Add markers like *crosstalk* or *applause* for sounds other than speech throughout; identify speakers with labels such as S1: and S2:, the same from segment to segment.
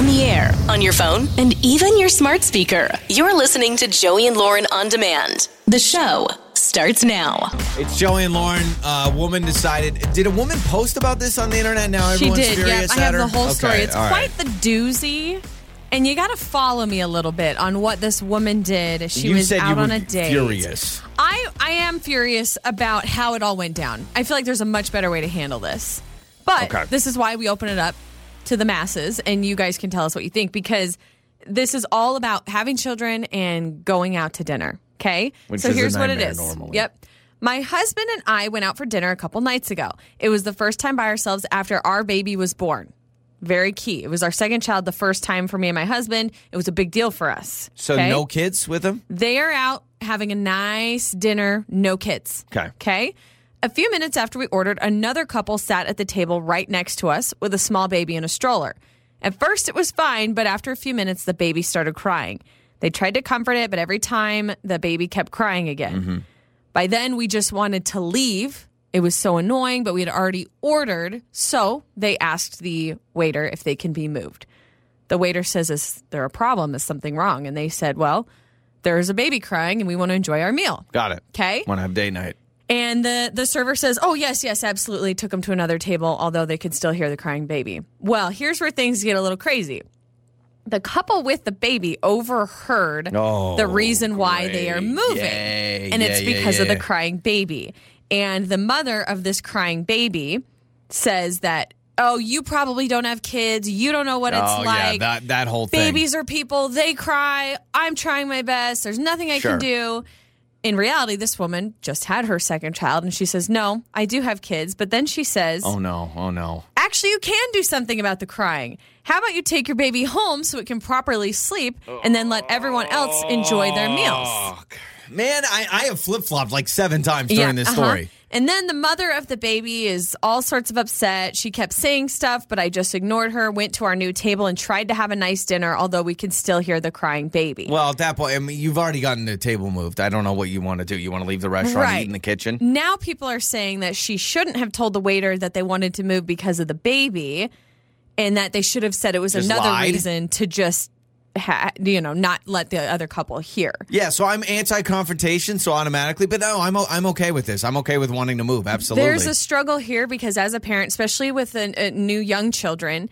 S1: on the air, on your phone, and even your smart speaker. You're listening to Joey and Lauren on demand. The show starts now.
S2: It's Joey and Lauren. Uh, a woman decided. Did a woman post about this on the internet? Now
S3: She
S2: everyone's
S3: did. Yeah,
S2: furious
S3: I have
S2: her?
S3: the whole story.
S2: Okay,
S3: It's quite
S2: right.
S3: the doozy. And you got to follow me a little bit on what this woman did. She
S2: you
S3: was
S2: said
S3: out
S2: you were
S3: on a date.
S2: furious.
S3: I, I am furious about how it all went down. I feel like there's a much better way to handle this. But
S2: Okay.
S3: this is why we open it up to the masses, and you guys can tell us what you think because this is all about having children and going out to dinner. Okay?
S2: Which
S3: so here's what it is.
S2: normally.
S3: Yep. My husband and I went out for dinner a couple nights ago. It was the first time by ourselves after our baby was born. Very key. It was our second child, the first time for me and my husband. It was a big deal for us.
S2: So
S3: okay?
S2: no kids with them.
S3: They are out having a nice dinner, no kids.
S2: Okay.
S3: Okay. A few minutes after we ordered, another couple sat at the table right next to us with a small baby in a stroller. At first, it was fine, but after a few minutes, the baby started crying. They tried to comfort it, but every time the baby kept crying again. Mm-hmm. By then, we just wanted to leave. It was so annoying, but we had already ordered. So they asked the waiter if they can be moved. The waiter says, Is there a problem? Is something wrong? And they said, Well, there's a baby crying and we want to enjoy our meal.
S2: Got it.
S3: Okay.
S2: Want to have day night?
S3: And the, the server says, Oh, yes, yes, absolutely. Took them to another table, although they could still hear the crying baby. Well, here's where things get a little crazy. The couple with the baby overheard
S2: Oh,
S3: the reason why they are moving.
S2: Yay.
S3: And
S2: Yeah,
S3: it's
S2: yeah,
S3: because of the crying baby. And the mother of this crying baby says that, Oh, you probably don't have kids. You don't know what it's
S2: oh yeah,
S3: like.
S2: that that whole thing.
S3: Babies are people. They cry. I'm trying my best. There's nothing I
S2: Sure.
S3: can do. In reality, this woman just had her second child and she says, No, I do have kids. But then she says,
S2: Oh no! Oh no!
S3: Actually, you can do something about the crying. How about you take your baby home so it can properly sleep and then let everyone else enjoy their meals?
S2: Man, I, I have flip flopped like seven times during this
S3: uh-huh.
S2: story.
S3: And then the mother of the baby is all sorts of upset. She kept saying stuff, but I just ignored her, went to our new table, and tried to have a nice dinner, although we could still hear the crying baby.
S2: Well, at that point, I mean, you've already gotten the table moved. I don't know what you want to do. You want to leave the restaurant,
S3: Right.
S2: eat in the kitchen?
S3: Now people are saying that she shouldn't have told the waiter that they wanted to move because of the baby and that they should have said it was
S2: Just
S3: another
S2: lied?
S3: reason to just ha- you know not let the other couple hear.
S2: Yeah, so I'm anti-confrontation, so automatically. But no, I'm o- I'm okay with this. I'm okay with wanting to move. Absolutely.
S3: There's a struggle here because as a parent, especially with a, a new young children,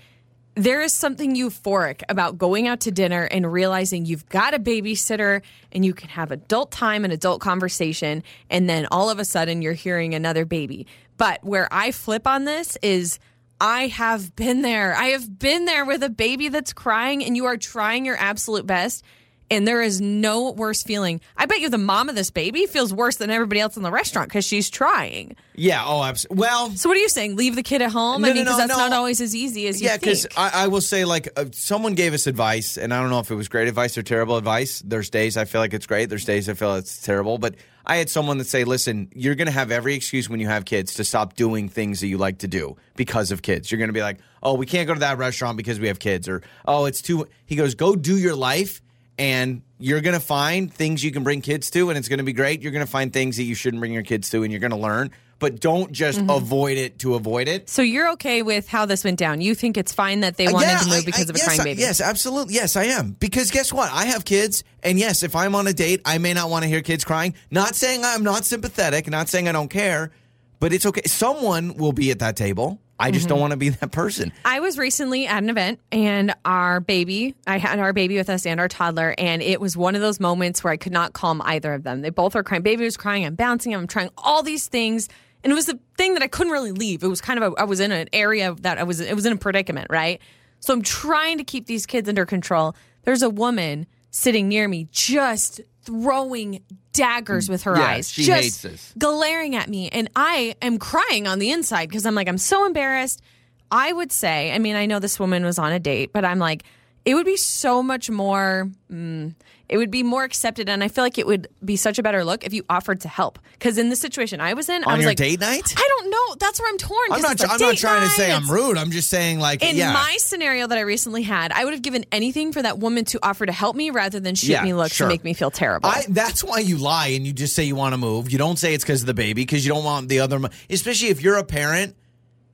S3: there is something euphoric about going out to dinner and realizing you've got a babysitter and you can have adult time and adult conversation and then all of a sudden you're hearing another baby. But where I flip on this is I have been there. I have been there with a baby that's crying and you are trying your absolute best and there is no worse feeling. I bet you the mom of this baby feels worse than everybody else in the restaurant because she's trying.
S2: yeah. Oh, absolutely. Well,
S3: So what are you saying? Leave the kid at home?
S2: No,
S3: I mean, because
S2: no,
S3: that's
S2: no.
S3: not always as easy as you
S2: yeah, because. I, I will say, like, uh, someone gave us advice, and I don't know if it was great advice or terrible advice. There's days I feel like it's great. There's days I feel it's terrible. But I had someone that say, "Listen, you're going to have every excuse when you have kids to stop doing things that you like to do because of kids. You're going to be like, oh, we can't go to that restaurant because we have kids, or oh, it's too." He goes, "Go do your life." And you're going to find things you can bring kids to, and it's going to be great. You're going to find things that you shouldn't bring your kids to, and you're going to learn. But don't just
S3: Mm-hmm.
S2: avoid it to avoid it.
S3: so you're okay with how this went down? You think it's fine that they wanted
S2: Yeah,
S3: to move because
S2: I-
S3: of a
S2: yes,
S3: crying
S2: I-
S3: baby?
S2: yes, absolutely. Yes, I am. Because guess what? I have kids, and yes, if I'm on a date, I may not want to hear kids crying. Not saying I'm not sympathetic, not saying I don't care, but it's okay. Someone will be at that table. I just
S3: Mm-hmm.
S2: don't want to be that person.
S3: I was recently at an event and our baby, I had our baby with us and our toddler, and it was one of those moments where I could not calm either of them. They both were crying. Baby was crying. I'm bouncing. I'm trying all these things. And it was a thing that I couldn't really leave. It was kind of a, I was in an area that I was, it was in a predicament, right? So I'm trying to keep these kids under control. There's a woman sitting near me just throwing daggers with her
S2: Yeah,
S3: eyes.
S2: she
S3: just
S2: hates this.
S3: glaring at me and I am crying on the inside because I'm like I'm so embarrassed. I would say, I mean, I know this woman was on a date, but I'm like it would be so much more mm, it would be more accepted and I feel like it would be such a better look if you offered to help cuz in the situation I was in, I
S2: On
S3: was
S2: your
S3: like
S2: date night?
S3: I don't know. That's where I'm torn.
S2: I'm not.
S3: a
S2: I'm not trying to say I'm rude. I'm just saying, like,
S3: in
S2: yeah,
S3: my scenario that I recently had, I would have given anything for that woman to offer to help me rather than shoot
S2: Yeah,
S3: me looks
S2: sure.
S3: and make me feel terrible.
S2: I, that's why you lie and you just say you want to move. You don't say it's because of the baby because you don't want the other, especially if you're a parent.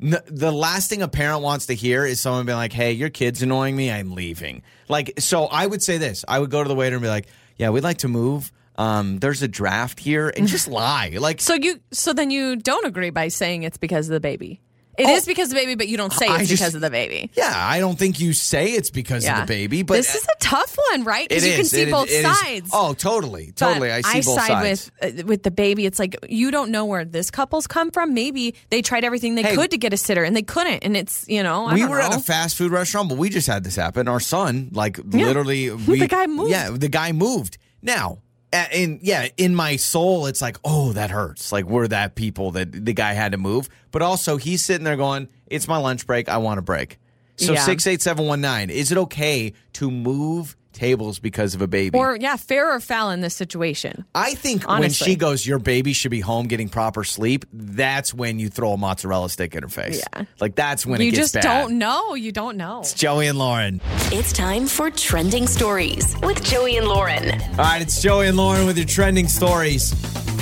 S2: The last thing a parent wants to hear is someone being like, "Hey, your kid's annoying me. I'm leaving." Like, so I would say this: I would go to the waiter and be like, "Yeah, we'd like to move. Um, there's a draft here," and just *laughs* lie. Like,
S3: So you so then you don't agree by saying it's because of the baby. It is
S2: Oh.
S3: because of the baby, but you don't say it's
S2: just-
S3: because of the baby.
S2: yeah, I don't think you say it's because
S3: Yeah.
S2: of the baby, but
S3: this is a tough one, right? Because you can see
S2: It-
S3: both
S2: it is-
S3: sides.
S2: Oh, totally,
S3: But
S2: totally. I see both
S3: side
S2: sides.
S3: with uh, with the baby. It's like you don't know where this couple's come from. Maybe they tried everything they
S2: Hey.
S3: could to get a sitter and they couldn't. And it's you know I
S2: we were
S3: know.
S2: at a fast food restaurant, but we just had this happen. Our son, like literally, *laughs* we,
S3: The guy moved.
S2: Yeah, the guy moved. Now, a- in yeah, in my soul, it's like, oh, that hurts. Like we're that people that the guy had to move. But also, he's sitting there going, "It's my lunch break. I want a break." So
S3: Yeah.
S2: six eight seven one nine. Is it okay to move tables because of a baby?
S3: or yeah, fair or foul in this situation.
S2: I think when she goes, your baby should be home getting proper sleep. That's when you throw a mozzarella stick in her face.
S3: Yeah.
S2: like that's when
S3: you
S2: it gets
S3: just
S2: bad.
S3: don't know. You don't know.
S2: It's Joey and Lauren.
S1: It's time for Trending Stories with Joey and Lauren.
S2: All right, it's Joey and Lauren with your trending stories.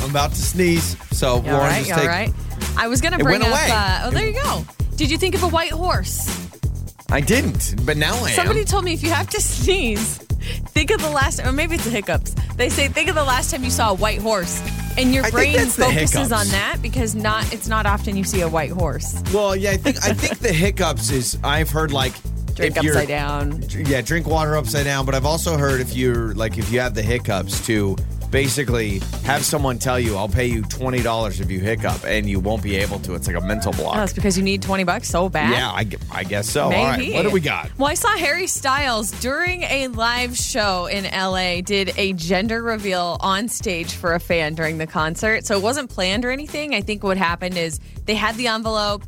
S2: I'm about to sneeze, so
S3: All
S2: Lauren
S3: right,
S2: just
S3: all
S2: take.
S3: right. I was gonna
S2: It
S3: bring
S2: went
S3: up.
S2: away.
S3: Uh, oh, there you go. Did you think of a white horse?
S2: I didn't, but now I am
S3: Somebody
S2: am.
S3: told me if you have to *laughs* sneeze, think of the last, or maybe it's the hiccups. They say think of the last time you saw a white horse, and your
S2: I think
S3: brain
S2: that's the
S3: focuses
S2: hiccups.
S3: on that because not it's not often you see a white horse.
S2: Well, yeah, I think I think the hiccups is I've heard like
S3: Drink
S2: if you're-
S3: upside down.
S2: Yeah, drink water upside down. But I've also heard if you're like if you have the hiccups to basically have someone tell you, "I'll pay you twenty dollars if you hiccup," and you won't be able to. It's like a mental block.
S3: It's because you need twenty bucks so bad.
S2: yeah, I, I guess so.
S3: Maybe.
S2: All right, what do we got?
S3: Well, I saw Harry Styles during a live show in LA did a gender reveal on stage for a fan during the concert. So it wasn't planned or anything. I think what happened is they had the envelope,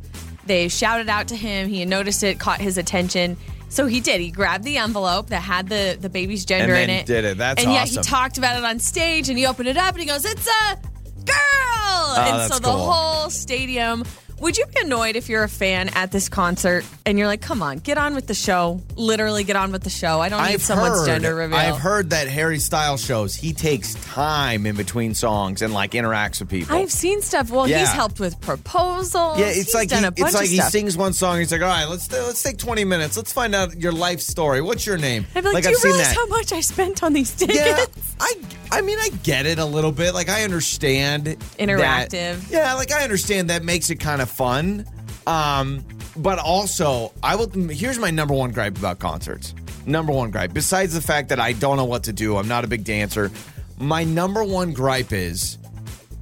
S3: they shouted out to him, he noticed it, caught his attention. So he did. He grabbed the envelope that had the, the baby's gender
S2: And
S3: in it.
S2: did it. That's
S3: and yeah, he talked about it on stage and he opened it up and he goes, It's a girl. Oh, and
S2: that's
S3: so the
S2: cool.
S3: whole stadium. Would you be annoyed if you're a fan at this concert and you're like, come on, get on with the show? Literally, get on with the show. I don't need
S2: I've
S3: someone's
S2: heard,
S3: gender reveal.
S2: I've heard that Harry Styles shows he takes time in between songs and like interacts with people.
S3: I've seen stuff. Well,
S2: Yeah.
S3: he's helped with proposals.
S2: yeah, it's
S3: He's
S2: like
S3: done
S2: he,
S3: a bunch
S2: it's like
S3: of
S2: he
S3: stuff.
S2: sings one song. He's like, "All right, let's let's take twenty minutes. Let's find out your life story. What's your name?"
S3: I'd be like, do
S2: I've
S3: you
S2: seen
S3: realize
S2: that.
S3: how much I spent on these tickets?
S2: Yeah, I I mean I get it a little bit. Like I understand that-
S3: Interactive.
S2: yeah, like I understand that makes it kind of fun. Um, but also I will. Here's my number one gripe about concerts. Number one gripe. Besides the fact that I don't know what to do, I'm not a big dancer. My number one gripe is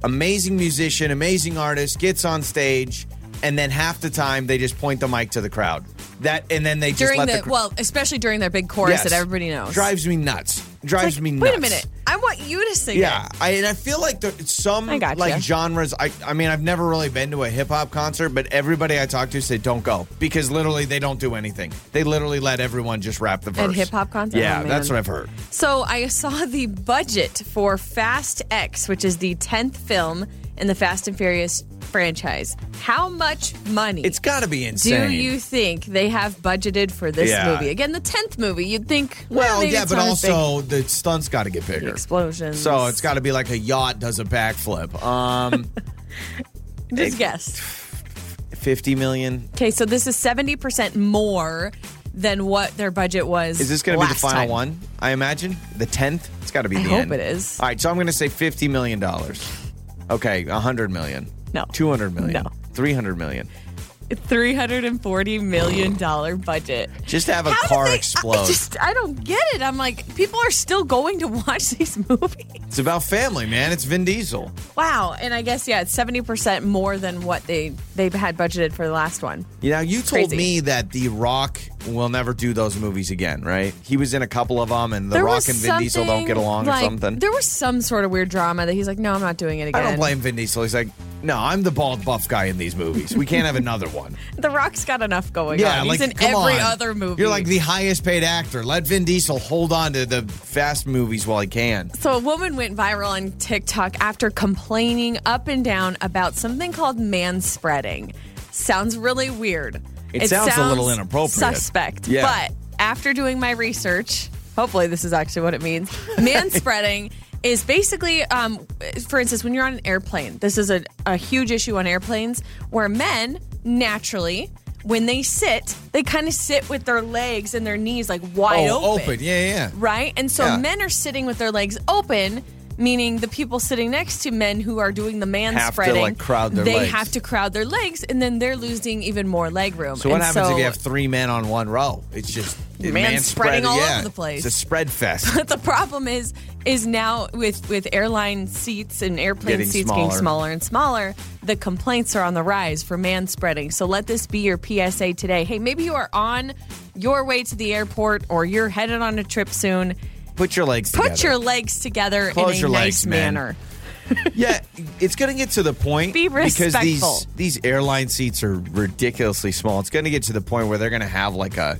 S2: amazing musician, amazing artist gets on stage, and then half the time they just point the mic to the crowd. That and then they just
S3: During
S2: let
S3: the,
S2: the, cr-
S3: well, especially during their big chorus
S2: Yes.
S3: that everybody knows.
S2: drives me nuts. Drives
S3: Like,
S2: me nuts.
S3: Wait a minute. I want you to sing
S2: Yeah,
S3: it.
S2: I, and I feel like there, some
S3: I gotcha.
S2: like genres. I, I mean, I've never really been to a hip hop concert, but everybody I talk to say don't go because literally they don't do anything. They literally let everyone just rap the verse.
S3: hip-hop concert?
S2: Yeah,
S3: Oh,
S2: that's
S3: man.
S2: what I've heard.
S3: So I saw the budget for Fast X, which is the 10th film in the Fast and Furious franchise. How much money
S2: It's got to be insane.
S3: do you think they have budgeted for this
S2: Yeah.
S3: movie? Again, the 10th movie, you'd think, well,
S2: well, yeah, but
S3: as big.
S2: also the stunts got to get
S3: The
S2: bigger.
S3: explosions.
S2: So it's got to be like a yacht does a backflip. Um, *laughs*
S3: Just guess.
S2: fifty million.
S3: Okay, so this is 70% more than what their budget was.
S2: Is this going to be the final
S3: time.
S2: one? I imagine the tenth. It's got to be
S3: I
S2: the
S3: hope
S2: end.
S3: it is.
S2: All right, so I'm going to say fifty million dollars. Okay, a hundred million.
S3: No.
S2: Two hundred million.
S3: No.
S2: Three hundred million.
S3: $340 million budget.
S2: Just have a
S3: How
S2: car
S3: they-
S2: explode.
S3: I just I don't get it. I'm like, people are still going to watch *laughs* these movies.
S2: It's about family, man. It's Vin Diesel.
S3: Wow. And I guess yeah, it's seventy percent more than what they they've had budgeted for the last one.
S2: You know, you told
S3: Crazy.
S2: me that The Rock will never do those movies again, right? He was in a couple of them, and The
S3: There
S2: Rock
S3: was
S2: and Vin Diesel don't get along
S3: like,
S2: or something.
S3: There was some sort of weird drama that he's like, no, I'm not doing it
S2: I
S3: again.
S2: don't blame Vin Diesel. He's like, no, I'm the bald buff guy in these movies. We can't have another one. *laughs*
S3: The Rock's got enough going
S2: Yeah,
S3: on.
S2: like
S3: He's in
S2: come
S3: every
S2: on.
S3: other movie.
S2: You're like the highest paid actor. Let Vin Diesel hold on to the fast movies while he can.
S3: So a woman went viral on TikTok after complaining up and down about something called man spreading. Sounds really weird.
S2: It sounds a little inappropriate.
S3: Suspect.
S2: Yeah.
S3: But after doing my research, hopefully this is actually what it means. *laughs* Man spreading is basically, um, for instance, when you're on an airplane, this is a, a huge issue on airplanes where men naturally, when they sit, they kind of sit with their legs and their knees like wide
S2: oh,
S3: open.
S2: Yeah, yeah, yeah.
S3: Right? And so
S2: Yeah.
S3: men are sitting with their legs open, meaning the people sitting next to men who are doing the man
S2: Have to,
S3: spreading,
S2: like, crowd their
S3: they
S2: legs.
S3: have to crowd their legs, and then they're losing even more leg room.
S2: So what
S3: And
S2: happens if you have three men on one row? It's just
S3: Man spreading all over the place.
S2: It's a spread fest.
S3: But *laughs* the problem is is now with with airline seats and airplane
S2: Getting
S3: seats
S2: smaller.
S3: getting smaller and smaller, the complaints are on the rise for man spreading. So let this be your PSA today. Hey, maybe you are on your way to the airport or you're headed on a trip soon.
S2: Put your legs
S3: Put
S2: together.
S3: your legs together
S2: Close
S3: in a
S2: your
S3: nice
S2: legs, man.
S3: manner. *laughs*
S2: yeah, it's going to get to the point
S3: Be
S2: because these
S3: respectful.
S2: these airline seats are ridiculously small. It's going to get to the point where they're going to have like a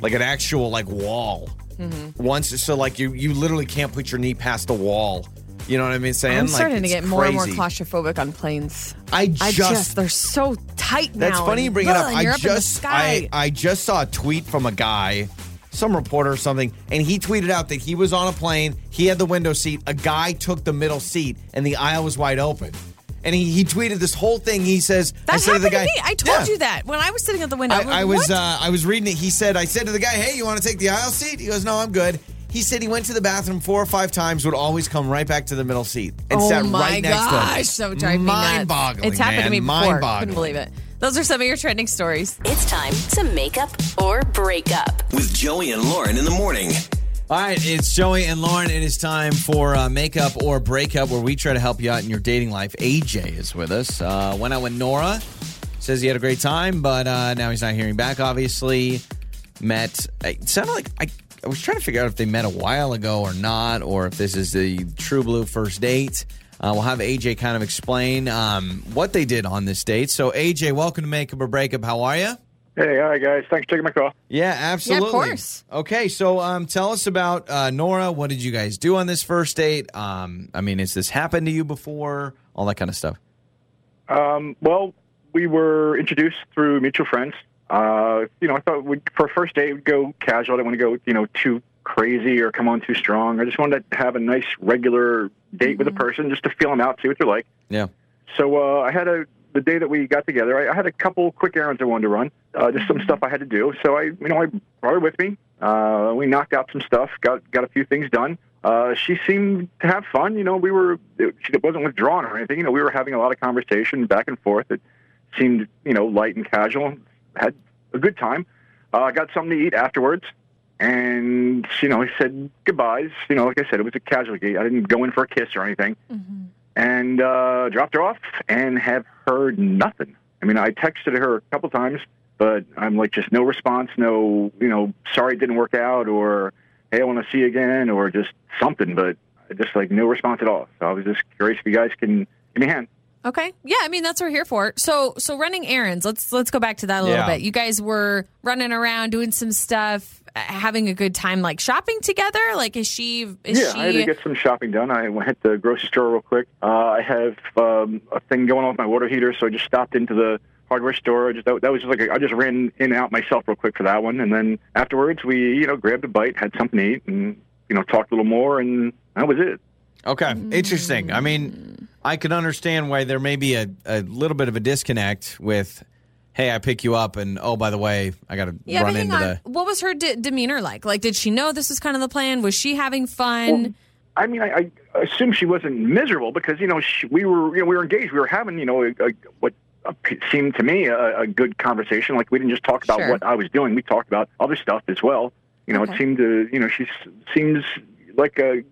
S2: like an actual like wall.
S3: Mm-hmm.
S2: Once so like you you literally can't put your knee past the wall. You know what I mean? Saying
S3: I'm
S2: like,
S3: starting to
S2: it's
S3: get more and more
S2: crazy.
S3: claustrophobic on planes.
S2: I just,
S3: I just they're so tight now.
S2: That's funny you
S3: and,
S2: bring it up.
S3: and
S2: I
S3: you're up in the
S2: just
S3: sky.
S2: I, I just saw a tweet from a guy, some reporter or something, and he tweeted out that he was on a plane, he had the window seat, a guy took the middle seat, and the aisle was wide open. And he, he tweeted this whole thing. He says,
S3: that
S2: I said to the guy,
S3: to me. I told
S2: Yeah.
S3: you that when I was sitting at the window.
S2: I,
S3: I'm
S2: I was uh, I was reading it. He said, I said to the guy, "Hey, you want to take the aisle seat?" He goes, "No, I'm good." He said he went to the bathroom four or five times, would always come right back to the middle seat and
S3: oh
S2: sat
S3: my
S2: right next to him.
S3: gosh, so drive me nuts.
S2: Mind-boggling.
S3: It's happened to me
S2: man.
S3: before.
S2: Mind-boggling.
S3: Couldn't believe it. Those are some of your trending stories.
S1: It's time to make up or break up.
S4: With Joey and Lauren in the morning.
S2: All right, it's Joey and Lauren. It is time for uh, makeup or breakup, where we try to help you out in your dating life. AJ is with us. Uh, went out with Nora. Says he had a great time, but uh, now he's not hearing back. Obviously, met. It sounded like I. I was trying to figure out if they met a while ago or not, or if this is the true blue first date. Uh, we'll have AJ kind of explain um, what they did on this date. So, AJ, welcome to Makeup or Breakup. How are you?
S5: Hey, all right, guys. Thanks for taking my call.
S2: Yeah, absolutely.
S3: Yeah, Of course.
S2: Okay, so um, tell us about uh, Nora. What did you guys do on this first date? Um, I mean, has this happened to you before? All that kind of stuff.
S5: Um, well, we were introduced through mutual friends. Uh, you know, I thought we'd, for a first date, we'd go casual. I didn't want to go, you know, too crazy or come on too strong. I just wanted to have a nice, regular date with a person just to feel them out, see what they're like.
S2: Yeah.
S5: So uh, I had a the day that we got together. I, I had a couple quick errands I wanted to run, uh, just some stuff I had to do. So I, you know, I brought her with me. Uh, we knocked out some stuff, got got a few things done. Uh, she seemed to have fun. You know, we were it, she wasn't withdrawn or anything. You know, we were having a lot of conversation back and forth. It seemed you know light and casual. Had a good time. Uh, I got something to eat afterwards. And you know, he said goodbyes. You know, like I said, it was a casual date. I didn't go in for a kiss or anything and uh, dropped her off and have heard nothing. I mean, I texted her a couple times, but I'm like, just no response, no, you know, sorry it didn't work out, or hey, I want to see you again, or just something, but just like no response at all. So I was just curious if you guys can give me a hand.
S3: Okay. Yeah, I mean that's what we're here for. So so running errands. Let's let's go back to that a little
S2: Yeah.
S3: bit. You guys were running around doing some stuff, having a good time like shopping together? Like is she is
S5: yeah,
S3: she
S5: I had to get some shopping done. I went to the grocery store real quick. Uh, I have um, a thing going on with my water heater, so I just stopped into the hardware store. Just that, that was just like a, I just ran in and out myself real quick for that one, and then afterwards we you know grabbed a bite, had something to eat, and you know talked a little more, and that was it.
S2: Okay, interesting. I mean, I can understand why there may be a, a little bit of a disconnect with, hey, I pick you up, and oh, by the way, I got to
S3: Yeah,
S2: run into
S3: on.
S2: the.
S3: What was her de- demeanor like? Like, did she know this was kind of the plan? Was she having fun?
S5: I mean, I, I assume she wasn't miserable because you know she, we were you know we were engaged. We were having you know a, a, what uh, seemed to me a, a good conversation. Like we didn't just talk about
S3: Sure.
S5: what I was doing. We talked about other stuff as well. You know,
S3: Okay.
S5: it seemed to you know she seems like a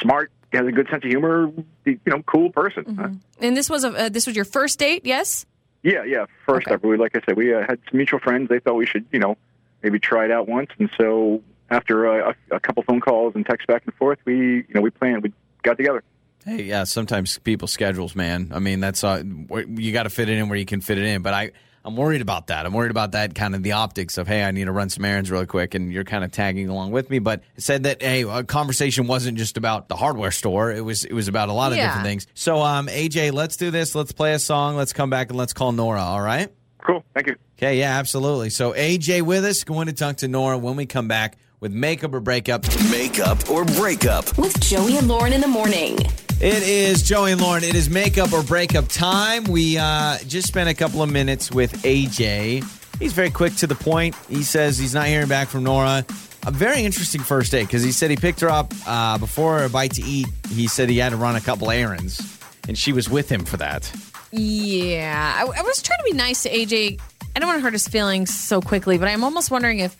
S5: smart, has a good sense of humor. You know, cool person. Uh,
S3: and this was a uh, this was your first date, yes?
S5: Yeah, yeah. First
S3: Okay.
S5: ever, we like I said, we uh, had some mutual friends. They thought we should you know maybe try it out once, and so after uh, a, a couple phone calls and texts back and forth, we you know we planned. We got together.
S2: Hey, yeah, sometimes people schedules, man. I mean, that's uh, you got to fit it in where you can fit it in. But I, I'm worried about that. I'm worried about that kind of the optics of, hey, I need to run some errands really quick, and you're kind of tagging along with me. But it said that, hey, a conversation wasn't just about the hardware store. It was, it was about a lot of
S3: Yeah.
S2: different things. So, um, AJ, let's do this. Let's play a song. Let's come back and let's call Nora. All right.
S5: Cool. Thank you.
S2: Okay, yeah, absolutely. So AJ with us, going to talk to Nora when we come back with makeup or breakup.
S4: Makeup or breakup.
S1: With Joey and Lauren in the morning.
S2: It is Joey and Lauren. It is makeup or breakup time. We uh, just spent a couple of minutes with AJ. He's very quick to the point. He says he's not hearing back from Nora. A very interesting first date because he said he picked her up uh, before a bite to eat. He said he had to run a couple errands, and she was with him for that.
S3: Yeah, I, I was trying to be nice to AJ. I don't want to hurt his feelings so quickly, but I'm almost wondering if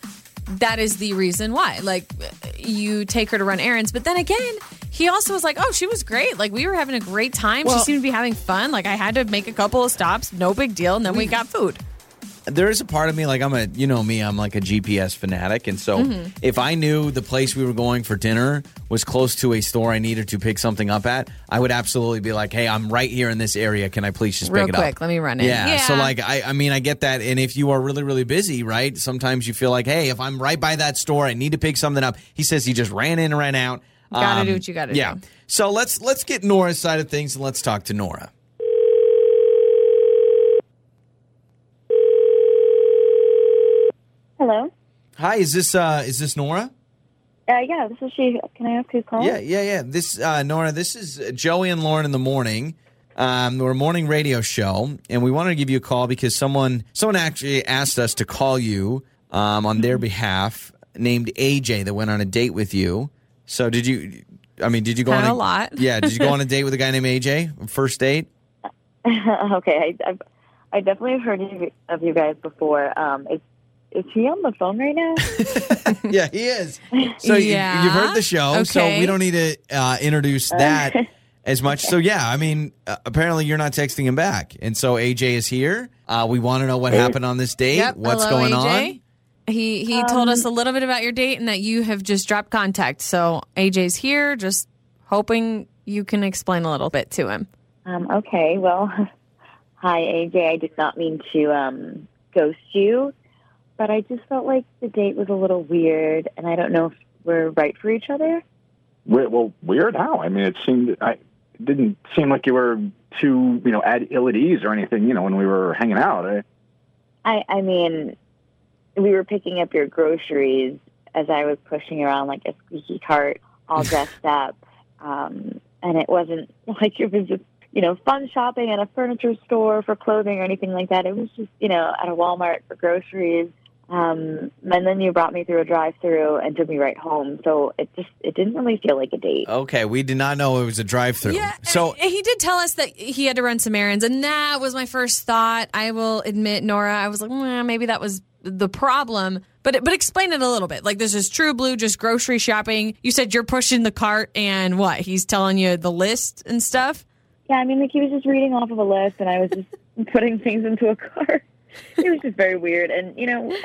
S3: that is the reason why. Like, you take her to run errands, but then again, he also was like, "Oh, she was great. Like, we were having a great time.
S2: Well-
S3: she seemed to be having fun. Like, I had to make a couple of stops, no big deal, and then we got food."
S2: there is a part of me like I'm a you know me I'm like a GPS fanatic. And so mm-hmm. if I knew the place we were going for dinner was close to a store I needed to pick something up at I would absolutely be like hey I'm right here in this area. Can I please just
S3: Real
S2: pick it
S3: quick,
S2: up
S3: let me run in.
S2: yeah, so like I I mean I get that. And if you are really really busy right sometimes you feel like hey if I'm right by that store I need to pick something up. He says he just ran in and ran out Um,
S3: Gotta do what you gotta
S2: yeah
S3: do. Yeah.
S2: So let's let's get Nora's side of things and let's talk to Nora
S6: Hello.
S2: hi is this uh is this Nora
S6: Uh, yeah, this is she. Can I ask who's calling?
S2: Yeah, yeah, yeah. This uh, Nora, this is Joey and Lauren in the morning. Um, we're a morning radio show, and we wanted to give you a call because someone someone actually asked us to call you um, on their behalf, named AJ, that went on a date with you. So did you? I mean, did you go
S3: Had
S2: on
S3: a lot. *laughs*
S2: Yeah, did you go on a date with a guy named AJ? First date? *laughs*
S6: okay, I, I've, I definitely have heard of you, guys before. Um, is is he on the phone right now? *laughs*
S2: yeah, he is. So you,
S3: Yeah.
S2: you've heard the show, so we don't need to uh, introduce that as much. So yeah, I mean, uh, apparently you're not texting him back, and so AJ is here. Uh, we want to know what happened on this date.
S3: Yep.
S2: What's
S3: Hello,
S2: going
S3: AJ.
S2: on?
S3: He he told us a little bit about your date and that you have just dropped contact. So AJ's here, just hoping you can explain a little bit to him.
S6: um, okay, well, *laughs* hi AJ. I did not mean to um, ghost you, but I just felt like the date was a little weird, and I don't know if we're right for each other.
S5: We- Well, weird how? I mean, it seemed I it didn't seem like you were too you know at ill at ease or anything. You know, when we were hanging out. I,
S6: I I mean, we were picking up your groceries as I was pushing around like a squeaky cart, all *laughs* dressed up, um, and it wasn't *laughs* like it was just you know fun shopping at a furniture store for clothing or anything like that. It was just you know at a Walmart for groceries. Um, and then you brought me through a drive-through and took me right home. So it just it didn't really feel like a date.
S2: Okay, we did not know it was a drive-through.
S3: Yeah.
S2: So
S3: he did tell us that he had to run some errands, and that was my first thought. I will admit, Nora, I was like, "Well, maybe that was the problem. But but explain it a little bit. Like this is True Blue, just grocery shopping. You said you're pushing the cart, and what? He's telling you the list and stuff.
S6: Yeah, I mean, like he was just reading off of a list, and I was just *laughs* putting things into a cart. It was just very weird, and you know,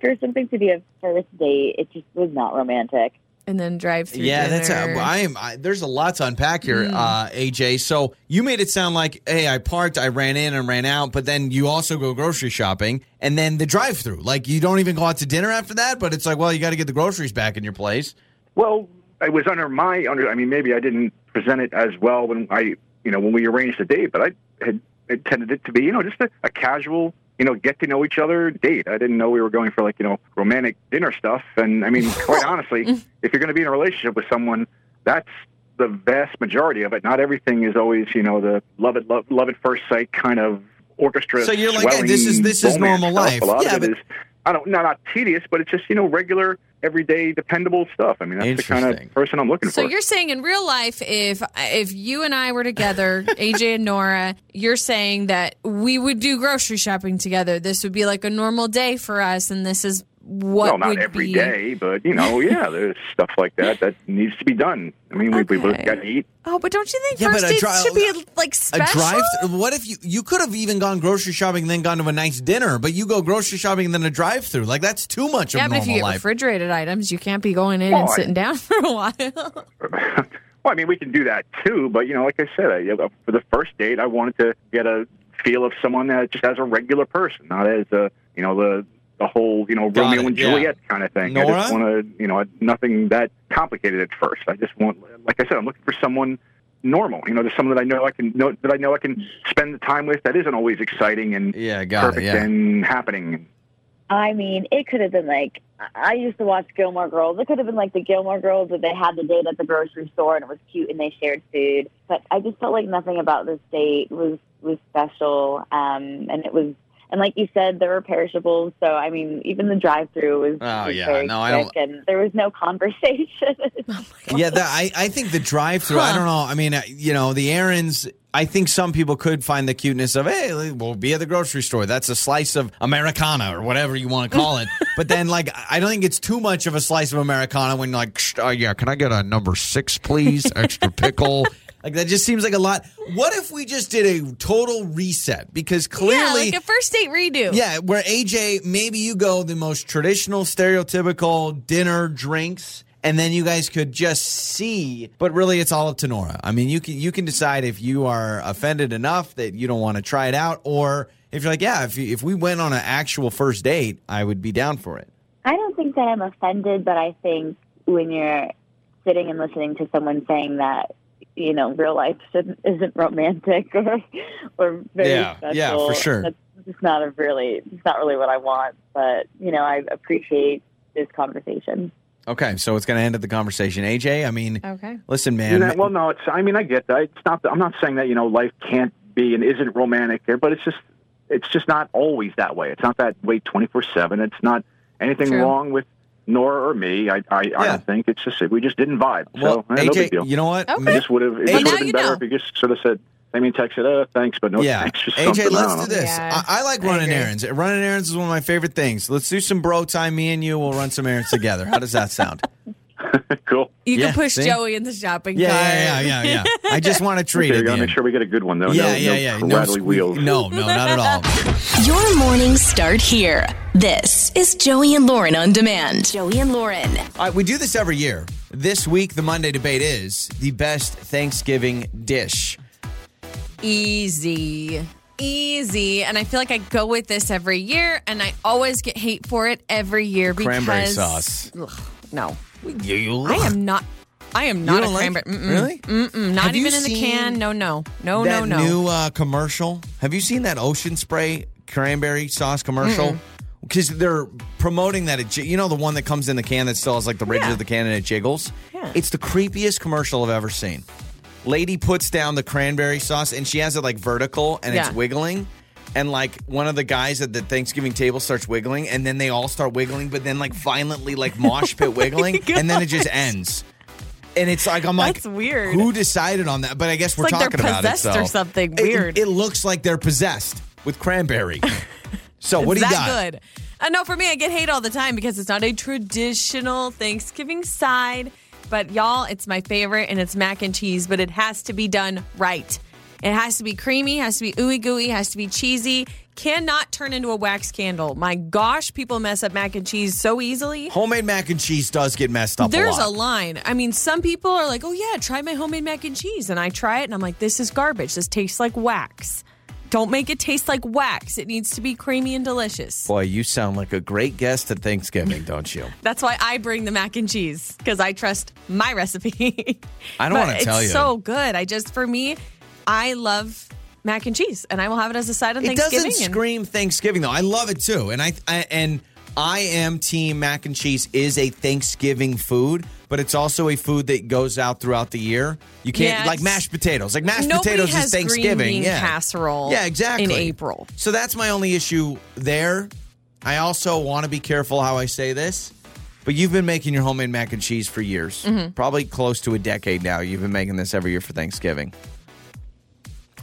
S6: for something to be a first date, it just was not romantic.
S3: And then drive through.
S2: yeah, that's
S3: dinner.
S2: I am. I, there's a lot to unpack here,
S3: Mm.
S2: uh, AJ. So you made it sound like, hey, I parked, I ran in and ran out, but then you also go grocery shopping, and then the drive-through. Like you don't even go out to dinner after that, but it's like, well, you got to get the groceries back in your place.
S5: well, it was under my under. I mean, maybe I didn't present it as well when I you know when we arranged the date, but I had intended it to be you know just a, a casual you know get to know each other date. I didn't know we were going for like you know romantic dinner stuff. And I mean, *laughs* quite honestly, mm. if you're going to be in a relationship with someone, that's the vast majority of it. Not everything is always you know the love at love, love at first sight kind of orchestra.
S2: So you're like, hey, this is- this is normal
S5: stuff.
S2: life.
S5: A lot
S2: Yeah,
S5: of it
S2: but-
S5: is I don't no, not tedious, but it's just you know regular, everyday, dependable stuff. I mean, that's the kind of person I'm looking
S3: So
S5: for.
S3: So you're saying in real life, if if you and I were together, *laughs* AJ and Nora, you're saying that we would do grocery shopping together. This would be like a normal day for us, and this is what
S5: well, not
S3: would
S5: every
S3: be.
S5: day, but you know, yeah, *laughs* there's stuff like that that needs to be done. I mean, we we both got to eat.
S3: Oh, but don't you think
S2: Yeah,
S3: first
S2: but a
S3: dates
S2: dri-
S3: should be like
S2: A
S3: special?
S2: drive. What if you you could have even gone grocery shopping and then gone to a nice dinner, but you go grocery shopping and then a drive-through. Like that's too much of
S3: yeah, but
S2: normal
S3: if you get
S2: life.
S3: refrigerated items, you can't be going in
S5: Oh,
S3: and
S5: I-
S3: sitting down *laughs* for a while. *laughs*
S5: well, I mean, we can do that too, but you know, like I said, I, for the first date, I wanted to get a feel of someone that just as a regular person, not as a you know the the whole you know
S2: Got
S5: Romeo
S2: it,
S5: and
S2: yeah.
S5: Juliet kind of thing. I
S2: Nora?
S5: just want to you know nothing that complicated at first. I just want, like I said, I'm looking for someone normal. You know, there's someone that I know I can know that I know I can spend the time with. That isn't always exciting and
S2: yeah, got
S5: perfect
S2: it. Yeah.
S5: and happening.
S6: I mean, it could have been like I used to watch Gilmore Girls. It could have been like the Gilmore Girls that they had the date at the grocery store and it was cute and they shared food. But I just felt like nothing about this date was was special. Um, and it was and like you said, there were perishables. So I mean, even the drive-through was,
S2: Oh,
S6: was
S2: yeah.
S6: very
S2: No, I
S6: quick, and there was no conversation. *laughs*
S2: Yeah, the, I, I think the drive through, I don't know. I mean, uh, you know, the errands, I think some people could find the cuteness of, hey, we'll be at the grocery store. That's a slice of Americana or whatever you want to call it. *laughs* but then, like, I don't think it's too much of a slice of Americana when, like, "Shh, uh, yeah, can I get a number six, please? Extra pickle. Like, that just seems like a lot. What if we just did a total reset? Because clearly,
S3: yeah,
S2: clearly.
S3: like a first date redo.
S2: Yeah, where AJ, maybe you go the most traditional, stereotypical dinner drinks, and then you guys could just see. But really, it's all up to Nora. I mean, you can you can decide if you are offended enough that you don't want to try it out, or if you're like, yeah, if you, if we went on an actual first date, I would be down for it.
S6: I don't think that I'm offended, but I think when you're sitting and listening to someone saying that, you know, real life isn't romantic or or very
S2: Yeah,
S6: special.
S2: yeah, for sure.
S6: That's just not a really, it's not really what I want. But you know, I appreciate this conversation.
S2: Okay, so it's going to end at the conversation. AJ, I mean,
S3: Okay.
S2: listen,
S5: You
S2: man.
S5: know, well, no, it's. I mean, I get that. It's not. I'm not saying that you know life can't be and isn't romantic, but it's just. It's just not always that way. It's not that way 24 seven. It's not anything
S3: True.
S5: wrong with Nora or me. I. I, I don't think it's just we just didn't vibe.
S2: well,
S5: so eh, no big deal.
S2: you know what?
S3: Okay.
S5: I just would have. It
S2: Well,
S5: would have been better
S3: know.
S5: if you just sort of said. I mean, texted, uh, thanks, but no
S2: Yeah.
S5: thanks. Just
S2: AJ, let's
S5: don't
S2: do
S5: know.
S2: this.
S3: Yeah,
S2: I, I like running
S3: agree.
S2: errands. Running errands is one of my favorite things. Let's do some bro time. Me and you will run some errands together. How does that sound? *laughs*
S5: cool.
S3: You
S2: Yeah,
S3: can push
S2: see?
S3: Joey in the shopping
S2: Yeah,
S3: cart.
S2: yeah, yeah, yeah, yeah. *laughs* I just want to treat
S5: Okay,
S2: it.
S5: we gotta make sure we get a good one though.
S2: Yeah,
S5: no,
S2: yeah,
S5: no
S2: yeah. No
S5: rattly wheels.
S2: No, no, not at all. *laughs*
S1: Your mornings start here. This is Joey and Lauren on demand. Joey and Lauren.
S2: All right, we do this every year. This week, the Monday debate is the best Thanksgiving dish.
S3: Easy. Easy. And I feel like I go with this every year and I always get hate for it every year because
S2: Cranberry sauce.
S3: Ugh, no.
S2: You,
S3: I am not I am not a
S2: like-
S3: cranberry. Mm-mm.
S2: Really?
S3: Mm-mm. Not
S2: Have
S3: even in the can. No, no. No, no, no.
S2: new uh, commercial. Have you seen that Ocean Spray cranberry sauce commercial? Because they're promoting that. It, you know the one that comes in the can that still has like the ridges
S3: Yeah.
S2: of the can and it jiggles.
S3: Yeah.
S2: It's the creepiest commercial I've ever seen. Lady puts down the cranberry sauce and she has it like vertical and it's wiggling. And like one of the guys at the Thanksgiving table starts wiggling, and then they all start wiggling, but then like violently like mosh pit *laughs* wiggling, and then it just ends. And it's like I'm like,
S3: That's weird.
S2: Who decided on that? But I guess we're
S3: like
S2: talking about it. so.
S3: or something
S2: It-
S3: weird.
S2: It, looks like they're possessed with cranberry. *laughs* so what do you got?
S3: good. Uh, no, for me, I get hate all the time because it's not a traditional Thanksgiving side. But y'all, it's my favorite, and it's mac and cheese. But it has to be done right. It has to be creamy, has to be ooey gooey, has to be cheesy. Cannot turn into a wax candle. My gosh, people mess up mac and cheese so easily.
S2: Homemade mac and cheese does get messed up.
S3: There's
S2: a
S3: a line. I mean, some people are like, "Oh yeah, try my homemade mac and cheese," and I try it, and I'm like, "This is garbage. This tastes like wax. Don't make it taste like wax. It needs to be creamy and delicious."
S2: Boy, you sound like a great guest at Thanksgiving, don't you? *laughs*
S3: That's why I bring the mac and cheese because I trust my recipe.
S2: I don't
S3: But
S2: wanna tell you.
S3: it's so good. I just for me, I love mac and cheese, and I will have it as a side on
S2: It
S3: Thanksgiving.
S2: It doesn't
S3: and-
S2: scream Thanksgiving though. I love it too, and I, I and I am team mac and cheese is a Thanksgiving food, but it's also a food that goes out throughout the year. You can't
S3: Yeah,
S2: like mashed potatoes. Like mashed potatoes is Thanksgiving.
S3: green bean
S2: yeah.
S3: casserole
S2: Yeah, exactly.
S3: in April.
S2: So that's my only issue there. I also want to be careful how I say this. But you've been making your homemade mac and cheese for years,
S3: Mm-hmm.
S2: probably close to a decade now. You've been making this every year for Thanksgiving.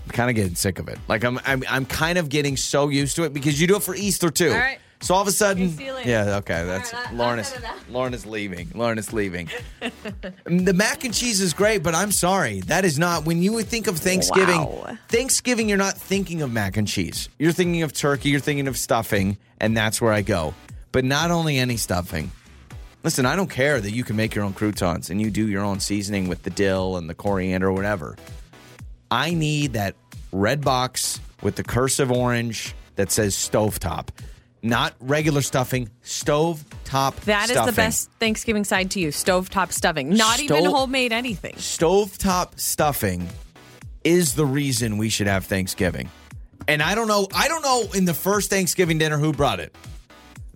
S2: I'm kind of getting sick of it. Like I'm, I'm, I'm kind of getting so used to it because you do it for Easter too.
S3: All right.
S2: So all of a sudden,
S3: Okay, see you later.
S2: yeah, okay, that's
S3: right,
S2: Lauren is
S3: set it up.
S2: Lauren is leaving. Lauren is leaving. Mm, the mac and cheese is great, but I'm sorry, that is not when you think of Thanksgiving.
S3: Wow.
S2: Thanksgiving, you're not thinking of mac and cheese. You're thinking of turkey. You're thinking of stuffing, and that's where I go. But not only any stuffing. Listen, I don't care that you can make your own croutons and you do your own seasoning with the dill and the coriander or whatever. I need that red box with the cursive orange that says stovetop. Not regular stuffing, stovetop
S3: That is
S2: stuffing.
S3: the best Thanksgiving side to you: stovetop stuffing. Not even homemade anything.
S2: Stovetop stuffing is the reason we should have Thanksgiving. And I don't know, I don't know in the first Thanksgiving dinner who brought it.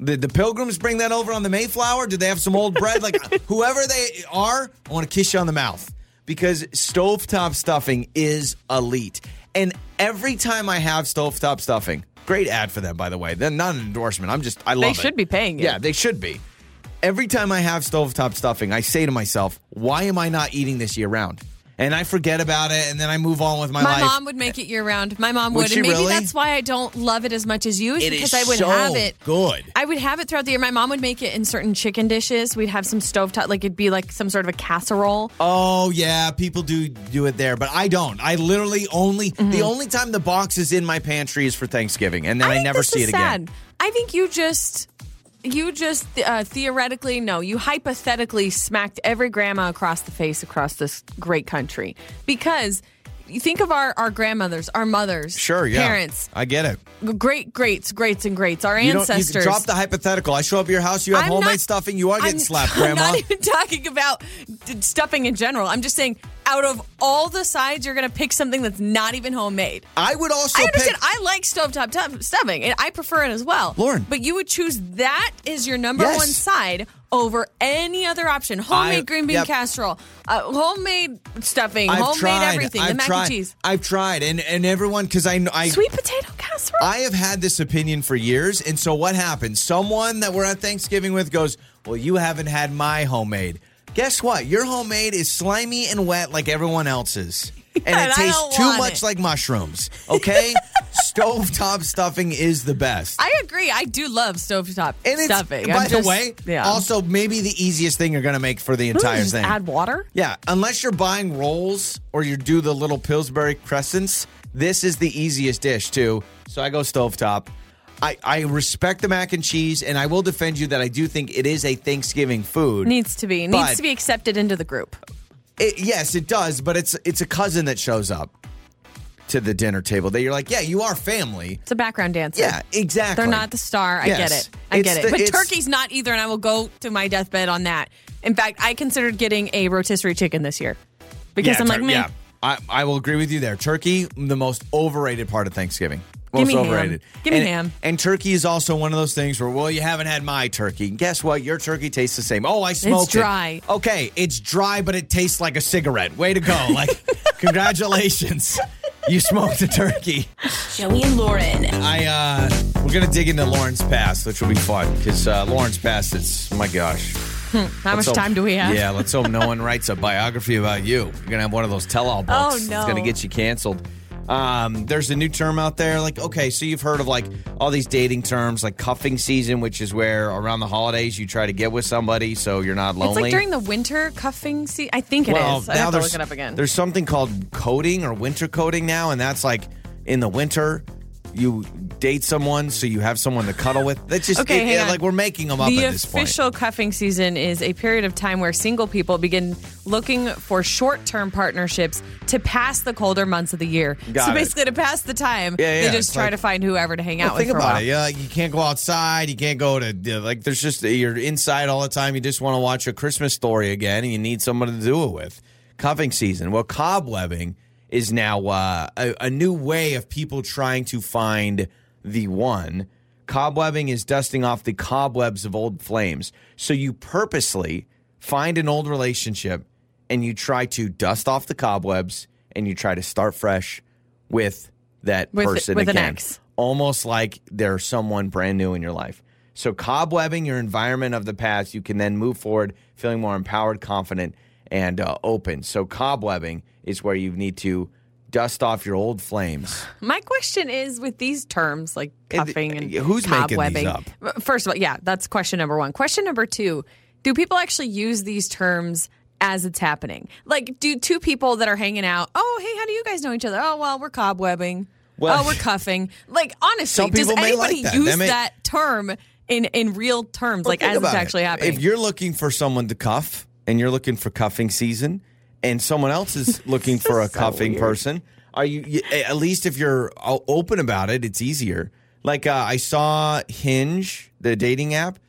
S2: Did the pilgrims bring that over on the Mayflower? Did they have some old bread? Like *laughs* whoever they are, I want to kiss you on the mouth because stovetop stuffing is elite. And every time I have stovetop stuffing, great ad for them, by the way. They're not an endorsement. I'm just I love
S3: They
S2: it.
S3: They should be paying you.
S2: Yeah, they should be. Every time I have stovetop stuffing, I say to myself, why am I not eating this year round? And I forget about it, and then I move on with my,
S3: My
S2: life.
S3: My mom would make it year round. My mom
S2: Would
S3: would, and maybe
S2: really?
S3: that's why I don't love it as much as you. Is
S2: It
S3: because
S2: is
S3: I would
S2: so
S3: have it
S2: good.
S3: I would have it throughout the year. My mom would make it in certain chicken dishes. We'd have some stovetop, like it'd be like some sort of a casserole.
S2: Oh yeah, people do do it there, but I don't. I literally only the mm-hmm. only time the box is in my pantry is for Thanksgiving, and then I,
S3: think
S2: never see it
S3: sad.
S2: again.
S3: I think you just, you just uh, theoretically, no, you hypothetically smacked every grandma across the face across this great country because you think of our our grandmothers, our mothers,
S2: Sure, yeah,
S3: parents,
S2: I get it.
S3: great greats, greats and greats, our
S2: You don't you
S3: ancestors.
S2: drop the hypothetical. I show up at your house, you have
S3: I'm
S2: homemade
S3: not-
S2: stuffing. You are getting
S3: I'm-
S2: slapped, *laughs*
S3: I'm not even talking about stuffing in general. I'm just saying, out of all the sides, you're going to pick something that's not even homemade.
S2: I would also
S3: I understand.
S2: pick.
S3: I like stovetop tu- stuffing, and I prefer it as well.
S2: Lauren.
S3: but you would choose that as your number
S2: Yes.
S3: one side over any other option. Homemade
S2: I-
S3: green bean
S2: yep.
S3: casserole, uh, homemade stuffing,
S2: I've
S3: homemade
S2: tried.
S3: everything,
S2: I've
S3: the mac
S2: tried.
S3: and cheese,
S2: I've tried, and and everyone because I know I
S3: sweet potato casserole.
S2: I have had this opinion for years, and so what happens? Someone that we're at Thanksgiving with goes, "Well, you haven't had my homemade." Guess what? Your homemade is slimy and wet like everyone else's, *laughs* and it tastes too much like mushrooms. Okay, *laughs* stovetop stuffing is the best.
S3: I agree. I do love stovetop
S2: and it's,
S3: stuffing.
S2: by
S3: I'm
S2: the
S3: just-
S2: way,
S3: yeah.
S2: also maybe the easiest thing you're going to make for the entire
S3: just
S2: thing.
S3: add water.
S2: Yeah, unless you're buying rolls or you do the little Pillsbury crescents, this is the easiest dish too. So I go stovetop. I, I respect the mac and cheese, and I will defend you that I do think it is a Thanksgiving food.
S3: Needs to be needs to be accepted into the group.
S2: It- yes, it does, but it's it's a cousin that shows up to the dinner table that you're like, yeah, you are family.
S3: It's a background dancer.
S2: Yeah, exactly.
S3: They're not the star. I
S2: Yes.
S3: get it. I
S2: It's
S3: get it.
S2: the-
S3: but turkey's not either, and I will go to my deathbed on that. In fact, I considered getting a rotisserie chicken this year because
S2: yeah,
S3: I'm like, man,
S2: yeah. I, I will agree with you there. Turkey, the most overrated part of Thanksgiving.
S3: Give
S2: Most
S3: me ham.
S2: overrated.
S3: Give me
S2: and,
S3: ham.
S2: And turkey is also one of those things where, well, you haven't had my turkey. Guess what? Your turkey tastes the same. Oh, I smoked it.
S3: It's dry.
S2: Okay, it's dry, but it tastes like a cigarette. Way to go! Like, *laughs* congratulations, you smoked a turkey.
S1: Joey and Lauren.
S2: I uh, we're gonna dig into Lauren's past, which will be fun because uh, Lauren's past. It's my gosh.
S3: how
S2: Let's
S3: much
S2: hope-
S3: time do we have?
S2: Yeah, let's hope no one *laughs* writes a biography about you. You're gonna have one of those tell-all books.
S3: Oh, no, It's
S2: gonna get you canceled. Um, there's a new term out there. Like, okay, so you've heard of like all these dating terms, like cuffing season, which is where around the holidays you try to get with somebody so you're not lonely.
S3: It's like during the winter cuffing season. I think it is.
S2: well,
S3: I
S2: now
S3: have to look it up again.
S2: there's something called coding or winter coding now, and that's like in the winter. You date someone, so you have someone to cuddle with. That's just
S3: Okay,
S2: it-
S3: on.
S2: like we're making them up
S3: the
S2: at this point.
S3: official cuffing season is a period of time where single people begin looking for short-term partnerships to pass the colder months of the year.
S2: Got
S3: so
S2: it.
S3: basically, to pass the time,
S2: Yeah, yeah,
S3: they just try
S2: like-
S3: to find whoever to hang out
S2: Well,
S3: with
S2: think
S3: for a
S2: about it. Yeah, you can't go outside. You can't go to you know, like. There's just you're inside all the time. You just want to watch a Christmas story again, and you need someone to do it with. Cuffing season. Well, cobwebbing is now uh, a, a new way of people trying to find the one. Cobwebbing is dusting off the cobwebs of old flames. So you purposely find an old relationship and you try to dust off the cobwebs and you try to start fresh with that
S3: With-
S2: person
S3: with an
S2: again
S3: ex.
S2: almost like they're someone brand new in your life. So, cobwebbing your environment of the past, you can then move forward feeling more empowered, confident, and uh, open. So, cobwebbing is where you need to dust off your old flames.
S3: My question is with these terms like cuffing and
S2: who's making these
S3: cobwebbing.
S2: up?
S3: First of all, yeah, that's question number one. Question number two: Do people actually use these terms as it's happening? Like, do two people that are hanging out? Oh, hey, how do you guys know each other? Oh, well, we're cobwebbing.
S2: Well-
S3: oh, we're cuffing. Like, honestly, does
S2: may like
S3: anybody
S2: that.
S3: use
S2: They may-
S3: that term in in real terms, like as it's
S2: about it.
S3: actually happening?
S2: If you're looking for someone to cuff and you're looking for cuffing season, and someone else is *laughs* looking for a
S3: so
S2: cuffing
S3: weird.
S2: person, are you, you? At least if you're open about it, it's easier. Like uh, I saw Hinge, the dating app.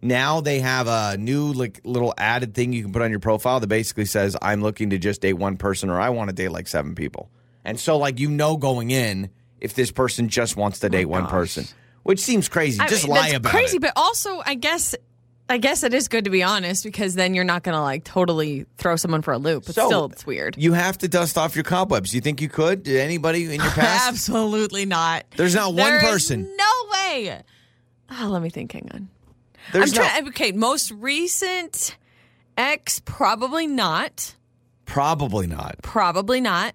S2: Now they have a new like little added thing you can put on your profile that basically says I'm looking to just date one person or I want to date like seven people. And so like you know going in if this person just wants to date one person, which seems crazy.
S3: I
S2: Just
S3: mean,
S2: lie about
S3: crazy,
S2: it.
S3: but also I guess I guess it is good to be honest because then you're not gonna like totally throw someone for a loop. But
S2: So,
S3: still, it's weird.
S2: You have to dust off your cobwebs. You think you could? Did anybody in your past? *laughs*
S3: Absolutely not.
S2: There's not one
S3: There is
S2: person.
S3: No way. Oh, let me think. Hang on.
S2: There's
S3: I'm trying. Okay, most recent ex, probably not.
S2: probably not.
S3: Probably not.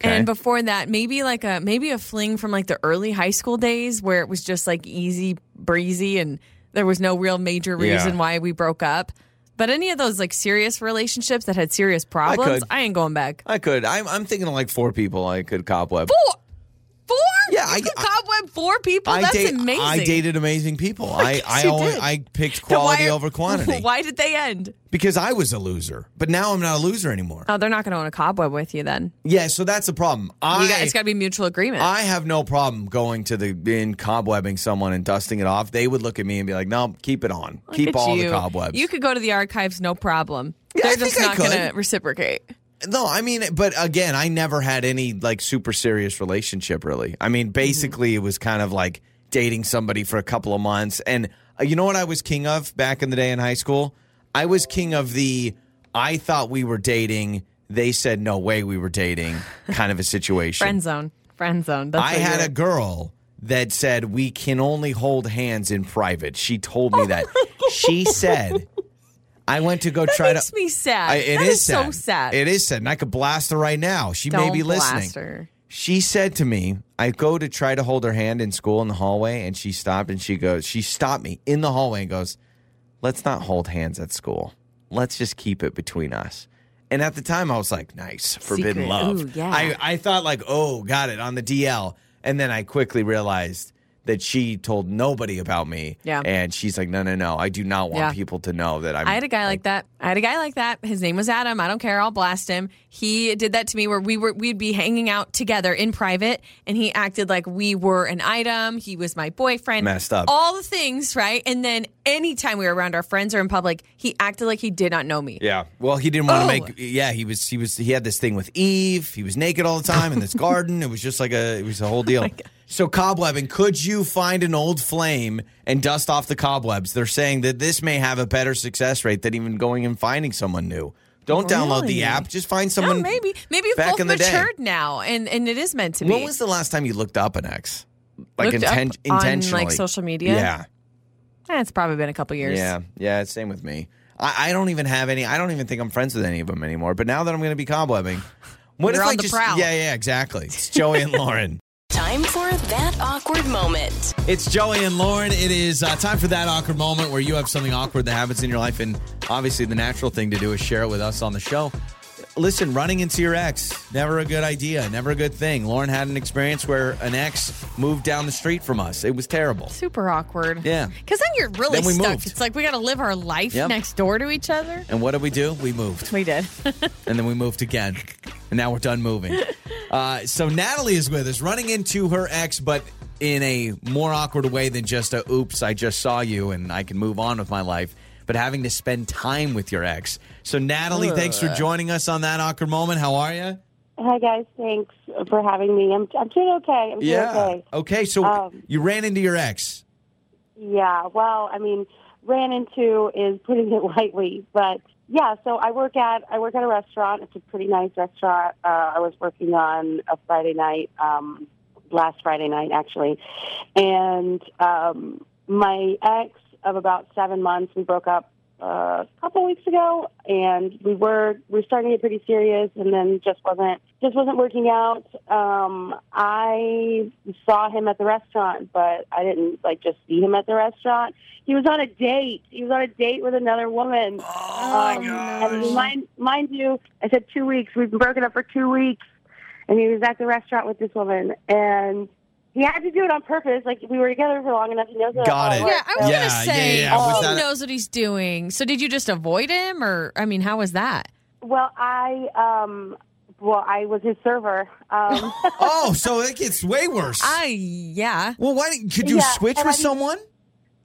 S2: Okay.
S3: And before that, maybe like a maybe a fling from like the early high school days where it was just like easy breezy and there was no real major
S2: Yeah.
S3: reason why we broke up. But any of those like serious relationships that had serious problems,
S2: could.
S3: I, ain't going back.
S2: I could. I'm, I'm thinking of like four people I could cobweb.
S3: Four, four?
S2: Yeah,
S3: you
S2: I-
S3: cobweb four people.
S2: I
S3: That's
S2: date-
S3: amazing.
S2: I dated amazing people. I I always. I picked quality
S3: are-
S2: over *laughs* quantity
S3: Why did they end?
S2: because I was a loser. But now I'm not a loser anymore.
S3: Oh, they're not going to want a cobweb with you then.
S2: yeah, so that's the problem. I
S3: You got, it's got to be mutual agreement.
S2: I have no problem going to the in cobwebbing someone and dusting it off. They would look at me and be like, "No, keep it on.
S3: Look
S2: keep all
S3: you.
S2: the cobwebs."
S3: You could go to the archives, no problem.
S2: Yeah,
S3: They're just not going to reciprocate.
S2: No, I mean, but again, I never had any like super serious relationship really. I mean, basically, it was kind of like dating somebody for a couple of months. And uh, you know what I was king of back in the day in high school? I was king of the I thought we were dating. They said no way we were dating *laughs* kind of a situation.
S3: Friend zone. Friend zone. That's
S2: I had a girl that said we can only hold hands in private. She told me that. *laughs* she said I went to go
S3: That
S2: try
S3: makes
S2: to Makes
S3: me sad.
S2: I, it
S3: That
S2: is
S3: so sad.
S2: It is sad. And I could blast her right now. She may
S3: Don't
S2: be listening.
S3: her.
S2: She said to me, I go to try to hold her hand in school in the hallway, and she stopped and she goes, she stopped me in the hallway and goes, Let's not hold hands at school. Let's just keep it between us. And at the time, I was like, nice, forbidden
S3: Secret.
S2: love.
S3: Ooh, yeah.
S2: I, I thought, like, oh, got it on the DL. And then I quickly realized that she told nobody about me.
S3: Yeah.
S2: And she's like, no, no, no. I do not want
S3: Yeah.
S2: people to know that I'm.
S3: I had a guy like that. I had a guy like that. His name was Adam. I don't care. I'll blast him. He did that to me where we were we'd be hanging out together in private and he acted like we were an item. He was my boyfriend.
S2: Messed up.
S3: All the things, right? And then anytime we were around our friends or in public, he acted like he did not know me.
S2: Yeah. Well, he didn't want to
S3: Oh.
S2: make. Yeah, he was. He was. He had this thing with Eve. He was naked all the time in this *laughs* garden. It was just like a. It was a whole oh deal. so cobwebbing. Could you find an old flame and dust off the cobwebs? They're saying that this may have a better success rate than even going and finding someone new. Don't download
S3: Really?
S2: the app. Just find someone.
S3: maybe. Maybe you've
S2: back
S3: both
S2: in the day.
S3: matured now and, and it is meant to be.
S2: When was the last time you looked up an ex? Like
S3: Looked up
S2: inten-
S3: on, like,
S2: intentionally,
S3: social media?
S2: Yeah.
S3: Eh, it's probably been a couple years.
S2: Yeah, yeah, it's same with me. I, I don't even have any. I don't even think I'm friends with any of them anymore. But now that I'm going to be cobwebbing, what
S3: You're
S2: if
S3: on
S2: I
S3: the
S2: just?
S3: prowl.
S2: Yeah, yeah, exactly. It's Joey and Lauren. *laughs*
S1: Time for that awkward moment.
S2: It's Joey and Lauren. It is uh, time for that awkward moment where you have something awkward that happens in your life, and obviously the natural thing to do is share it with us on the show. Listen, running into your ex, never a good idea, never a good thing. Lauren had an experience where an ex moved down the street from us. It was terrible.
S3: Super awkward.
S2: Yeah.
S3: Because then you're really
S2: Then
S3: stuck.
S2: moved.
S3: It's like we got to live our life
S2: Yep.
S3: next door to each other.
S2: And what did we do? We moved.
S3: We did. *laughs*
S2: and then we moved again. And now we're done moving. *laughs* Uh, so Natalie is with us, running into her ex, but in a more awkward way than just a oops, I just saw you and I can move on with my life, but having to spend time with your ex. So, Natalie, thanks for joining us on that awkward moment. How are you?
S7: Hi guys, thanks for having me. I'm I'm doing okay. I'm doing okay.
S2: Okay, so
S7: Um,
S2: you ran into your ex.
S7: Yeah. Well, I mean, ran into is putting it *laughs* lightly, but yeah. So I work at I work at a restaurant. It's a pretty nice restaurant. Uh, I was working on a Friday night, um, last Friday night actually, and um, my ex of about seven months. We broke up a couple weeks ago, and we were we were starting to get pretty serious, and then just wasn't just wasn't working out. Um, I saw him at the restaurant, but I didn't like just see him at the restaurant. He was on a date. He was on a date with another woman. Oh my And mind, mind you, I said two weeks. We've been broken up for two weeks, and he was at the restaurant with this woman, and he had to do it on purpose. Like we were together for long enough. He knows
S2: Got
S7: how
S2: it.
S3: yeah, I was
S2: Yeah,
S3: going to say,
S2: yeah, yeah. Was
S3: he
S2: that-
S3: knows what he's doing. So did you just avoid him? Or, I mean, how was that?
S7: Well, I um, well, I was his server. Um, *laughs*
S2: Oh, so it gets way worse. *laughs*
S3: I, yeah.
S2: well, why didn't- could you
S7: Yeah,
S2: switch with
S7: I mean-
S2: someone?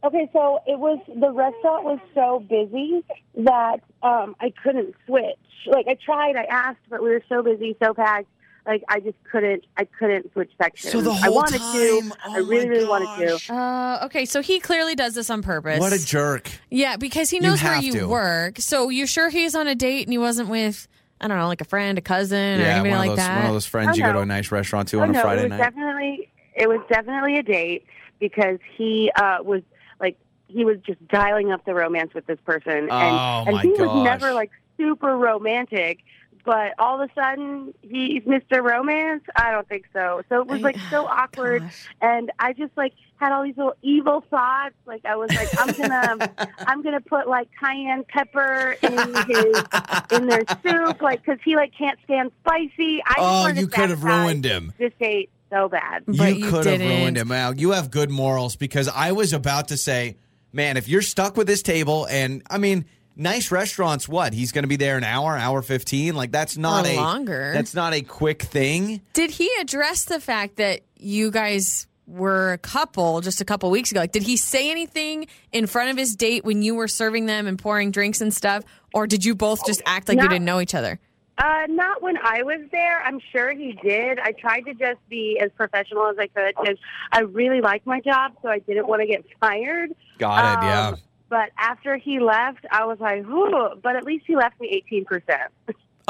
S7: Okay, so it was the restaurant was so busy that um, I couldn't switch. Like I tried, I asked, but we were so busy, so packed. Like I just couldn't. I couldn't switch sections.
S2: So the
S7: I wanted
S2: time,
S7: to.
S2: oh
S7: I really, really wanted to.
S3: Uh, okay, so he clearly does this on purpose.
S2: What a jerk.
S3: Yeah, because he
S2: You
S3: knows where
S2: have
S3: you
S2: to.
S3: work. So you're sure he's on a date and he wasn't with, I don't know, like a friend, a cousin, or
S2: Yeah,
S3: anybody
S2: one of
S3: like
S2: those
S3: that?
S2: one of those friends
S7: Oh,
S2: you go to a nice restaurant to
S7: Oh,
S2: on a
S7: no,
S2: Friday
S7: it was
S2: night.
S7: definitely it was definitely a date because he uh, was like he was just dialing up the romance with this person, and
S2: Oh,
S7: and
S2: my
S7: he was
S2: gosh.
S7: never like super romantic. But all of a sudden, he's Mr. Romance. I don't think so. So it was like so *sighs* awkward,
S3: Gosh.
S7: and I just like had all these little evil thoughts. Like I was like, I'm gonna, *laughs* I'm gonna put like cayenne pepper in his in their soup, like because he like can't stand spicy. I just
S2: Oh, you could have ruined him.
S7: This date so bad.
S3: But
S2: you
S3: you
S2: could have ruined him. Al, you have good morals because I was about to say, man, if you're stuck with this table, and I mean, nice restaurants, what? He's going to be there an hour, hour fifteen. Like that's not
S3: Or
S2: a
S3: longer.
S2: That's not a quick thing.
S3: Did he address the fact that you guys were a couple just a couple weeks ago? Like, did he say anything in front of his date when you were serving them and pouring drinks and stuff? Or did you both just act like you didn't know each other?
S7: Uh, not when I was there. I'm sure he did. I tried to just be as professional as I could because I really like my job, so I didn't want to get fired.
S2: Got it. Yeah.
S7: But after he left, I was like, Ooh, but at least he left me 18%.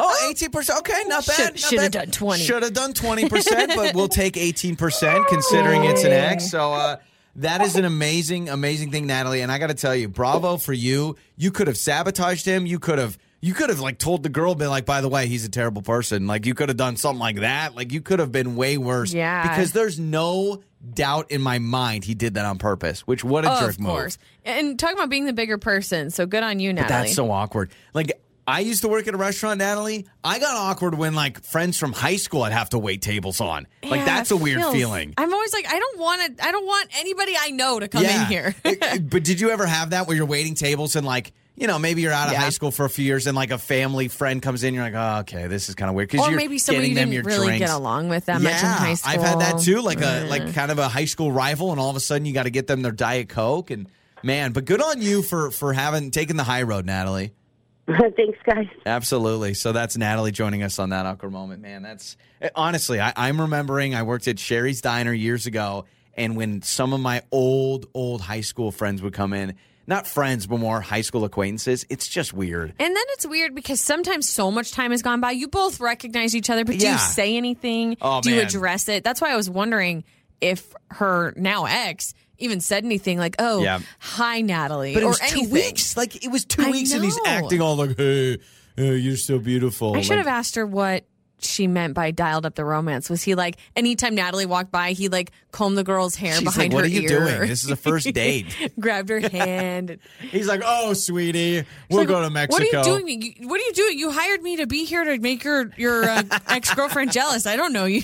S2: Oh, 18%. Okay, not bad.
S3: Should-
S2: not
S3: should have done 20.
S2: Should have done 20%, but we'll take 18% considering it's an X. So uh, that is an amazing, amazing thing, Natalie. And I got to tell you, bravo for you. You could have sabotaged him. You could have. You could have like told the girl, been like, by the way, he's a terrible person. Like you could have done something like that. Like you could have been way worse.
S3: Yeah.
S2: Because there's no doubt in my mind he did that on purpose. Which what a
S3: Oh,
S2: jerk
S3: of
S2: move.
S3: course. And talking about being the bigger person, so good on you, Natalie.
S2: That's so awkward. Like I used to work at a restaurant, Natalie. I got awkward when like friends from high school I'd have to wait tables on. Like
S3: Yeah,
S2: that's a weird
S3: feels-
S2: feeling.
S3: I'm always like, I don't want to. I don't want anybody I know to come in here.
S2: but did you ever have that where you're waiting tables and like you know maybe you're out of
S3: Yeah.
S2: high school for a few years and like a family friend comes in, you're like, oh okay, this is kind of weird because
S3: or
S2: you're
S3: maybe somebody
S2: getting
S3: you
S2: them
S3: didn't
S2: your
S3: really
S2: drinks.
S3: get along with that much in
S2: yeah,
S3: high school.
S2: I've had that too, like a like mm. kind of a high school rival, and all of a sudden you got to get them their diet coke and. Man, but good on you for for having taken the high road, Natalie. *laughs*
S7: Thanks, guys.
S2: Absolutely. So that's Natalie joining us on that awkward moment. Man, that's eh, honestly, I, I'm remembering I worked at Sherry's Diner years ago, and when some of my old, old high school friends would come in, not friends, but more high school acquaintances, it's just weird.
S3: And then it's weird because sometimes so much time has gone by. You both recognize each other, but do
S2: Yeah.
S3: you say anything?
S2: Oh,
S3: do you address it? That's why I was wondering if her now ex even said anything like, "Oh,
S2: Yeah.
S3: hi, Natalie,"
S2: But it
S3: or
S2: was two
S3: anything.
S2: weeks. Like it was two
S3: I
S2: weeks, and he's acting all like, "Hey, you're so beautiful."
S3: I should
S2: Like,
S3: have asked her what she meant by dialed up the romance. Was he like anytime Natalie walked by, he like combed the girl's hair
S2: She's
S3: behind
S2: like, "What
S3: her
S2: are you
S3: ear?
S2: doing? This is a first *laughs* date."
S3: Grabbed her hand. *laughs*
S2: He's like, "Oh, sweetie, we'll
S3: Like,
S2: go to Mexico."
S3: What are you doing? You- What are you doing? You hired me to be here to make your your uh, *laughs* ex girlfriend jealous. I don't know you.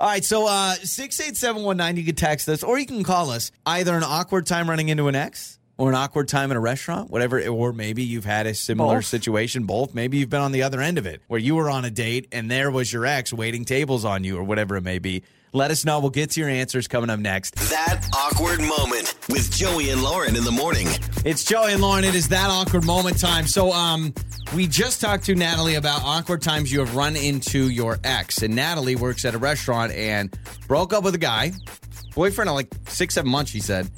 S2: All right, so uh, six eight seven one nine. You can text us or you can call us. Either an awkward time running into an ex, or an awkward time in a restaurant, whatever. Or maybe you've had a similar
S3: Both.
S2: situation. Both. Maybe you've been on the other end of it, where you were on a date and there was your ex waiting tables on you, or whatever it may be. Let us know. We'll get to your answers coming up next.
S4: That awkward moment with Joey and Lauren in the morning.
S2: It's Joey and Lauren. It is that awkward moment time. So, um, we just talked to Natalie about awkward times you have run into your ex, and Natalie works at a restaurant and broke up with a guy, boyfriend of like six, seven months. She said.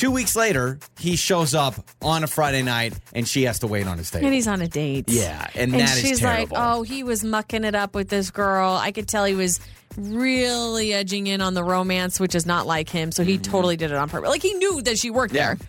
S2: Two weeks later, he shows up on a Friday night, and she has to wait on his table.
S3: and he's on a date.
S2: Yeah, and,
S3: And
S2: that is
S3: she's
S2: terrible.
S3: like, "Oh, he was mucking it up with this girl. I could tell he was really edging in on the romance, which is not like him. So he totally did it on purpose. Like he knew that she worked
S2: Mm-hmm. Yeah.
S3: there,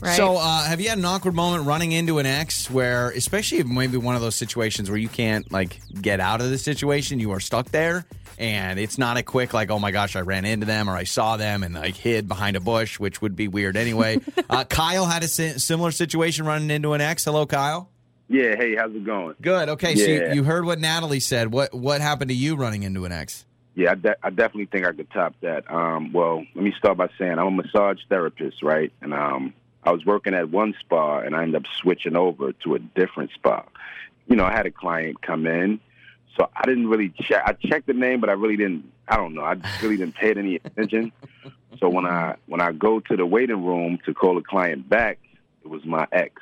S3: right?
S2: So, uh, have you had an awkward moment running into an ex where, especially if maybe one of those situations where you can't like get out of the situation, you are stuck there, and it's not a quick like, oh my gosh, I ran into them or I saw them and like hid behind a bush, which would be weird anyway. *laughs* uh, Kyle had a si- similar situation running into an ex. Hello, Kyle.
S8: Yeah, hey, how's it going?
S2: Good. Okay, so you, you heard what Natalie said. What what happened to you running into an ex?
S8: Yeah, I, de- I definitely think I could top that. Um, well, let me start by saying I'm a massage therapist, right? And um, I was working at one spa, and I ended up switching over to a different spa. You know, I had a client come in, so I didn't really check. I checked the name, but I really didn't. I don't know. I really didn't pay it any attention. *laughs* So when I when I go to the waiting room to call a client back, it was my ex.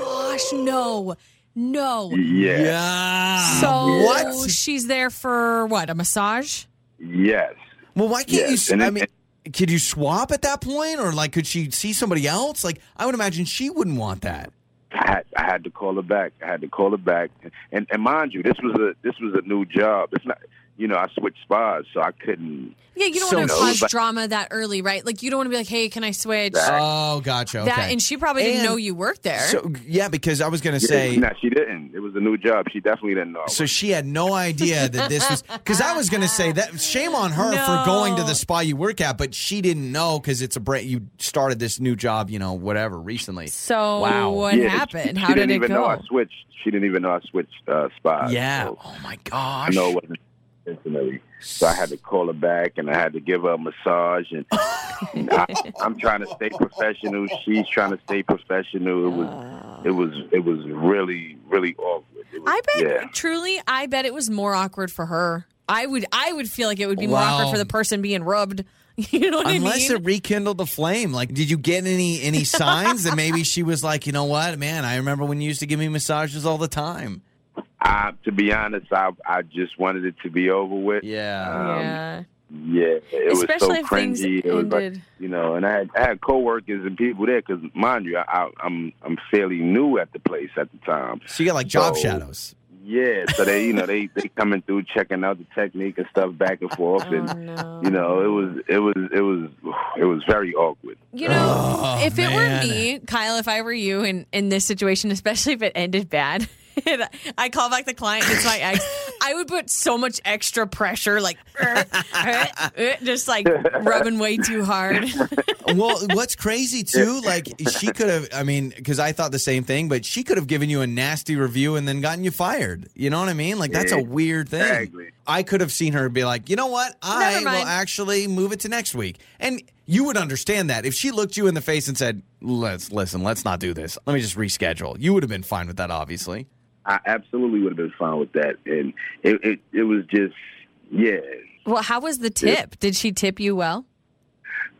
S3: Gosh, no. No.
S8: Yeah.
S2: Yeah.
S3: So
S2: what?
S3: she's there for what? A massage?
S8: Yes.
S2: Well, why can't
S8: Yes,
S2: you? s-
S8: and
S2: I mean, could you swap at that point, or like, could she see somebody else? Like, I would imagine she wouldn't want that.
S8: I had, I had to call her back. I had to call her back, and and mind you, this was a this was a new job. It's not, you know, I switched spas, so I couldn't.
S3: Yeah, you don't
S2: So-
S3: want to
S8: No,
S3: cause
S8: but-
S3: drama that early, right? Like you don't want to be like, "Hey, can I switch?"
S2: Oh, gotcha. Okay.
S3: That and she probably didn't know you worked there.
S2: So yeah, because I was gonna say.
S8: no, she didn't. It was a new job. She definitely didn't know.
S2: So she had no idea that this was *laughs* because I was going to say that shame on her for going to the
S3: No.
S2: spa you work at, but she didn't know because it's a brand. You started this new job, you know, whatever recently.
S3: so
S2: Wow.
S3: what
S8: Yeah,
S3: happened?
S8: She,
S3: How
S8: she
S3: did
S8: didn't
S3: it
S8: even know
S3: go?
S8: I switched. She didn't even know I switched uh, spas.
S2: Yeah.
S8: So
S2: Oh my
S8: I
S2: gosh.
S8: know it wasn't intentionally. So I had to call her back, and I had to give her a massage. And I, I'm trying to stay professional. She's trying to stay professional. It was, it was, it was really, really awkward. Was,
S3: I bet
S8: Yeah.
S3: truly, I bet it was more awkward for her. I would I would feel like it would be more awkward for the person being rubbed. *laughs* You know what
S2: Unless
S3: I mean?
S2: it rekindled the flame. Like, did you get any any signs that maybe she was like, you know what, man? I remember when you used to give me massages all the time.
S8: I, to be honest, I, I just wanted it to be over with.
S2: Yeah.
S8: Um,
S3: yeah.
S8: Yeah, it
S3: Especially
S8: was so
S3: things
S8: cringy. It was like, you know, and I had I had coworkers and people there because, mind you, I, I, I'm I'm fairly new at the place at the time.
S2: So you got like job
S8: So-
S2: shadows.
S8: Yeah, so they, you know, they *laughs* they coming through checking out the technique and stuff back and forth, and
S3: Oh, no.
S8: you know, it was it was it was it was very awkward.
S3: You know,
S2: Oh,
S3: if it were me, Kyle, if I were you in, in this situation, especially if it ended bad, and *laughs* I call back the client, it's my ex, I would put so much extra pressure, like, "Er, er, er," just like rubbing way too hard. *laughs*
S2: well, what's crazy too, like she could have. I mean, because I thought the same thing, but she could have given you a nasty review and then gotten you fired. You know what I mean? Like that's a weird thing.
S8: Exactly.
S2: I could have seen her be like, you know what? I will actually move it to next week, and you would understand that if she looked you in the face and said, "Let's listen, let's not do this. Let me just reschedule." You would have been fine with that, obviously.
S8: I absolutely would have been fine with that, and it it, it was just yeah.
S3: Well, how was the tip? Did she tip you well?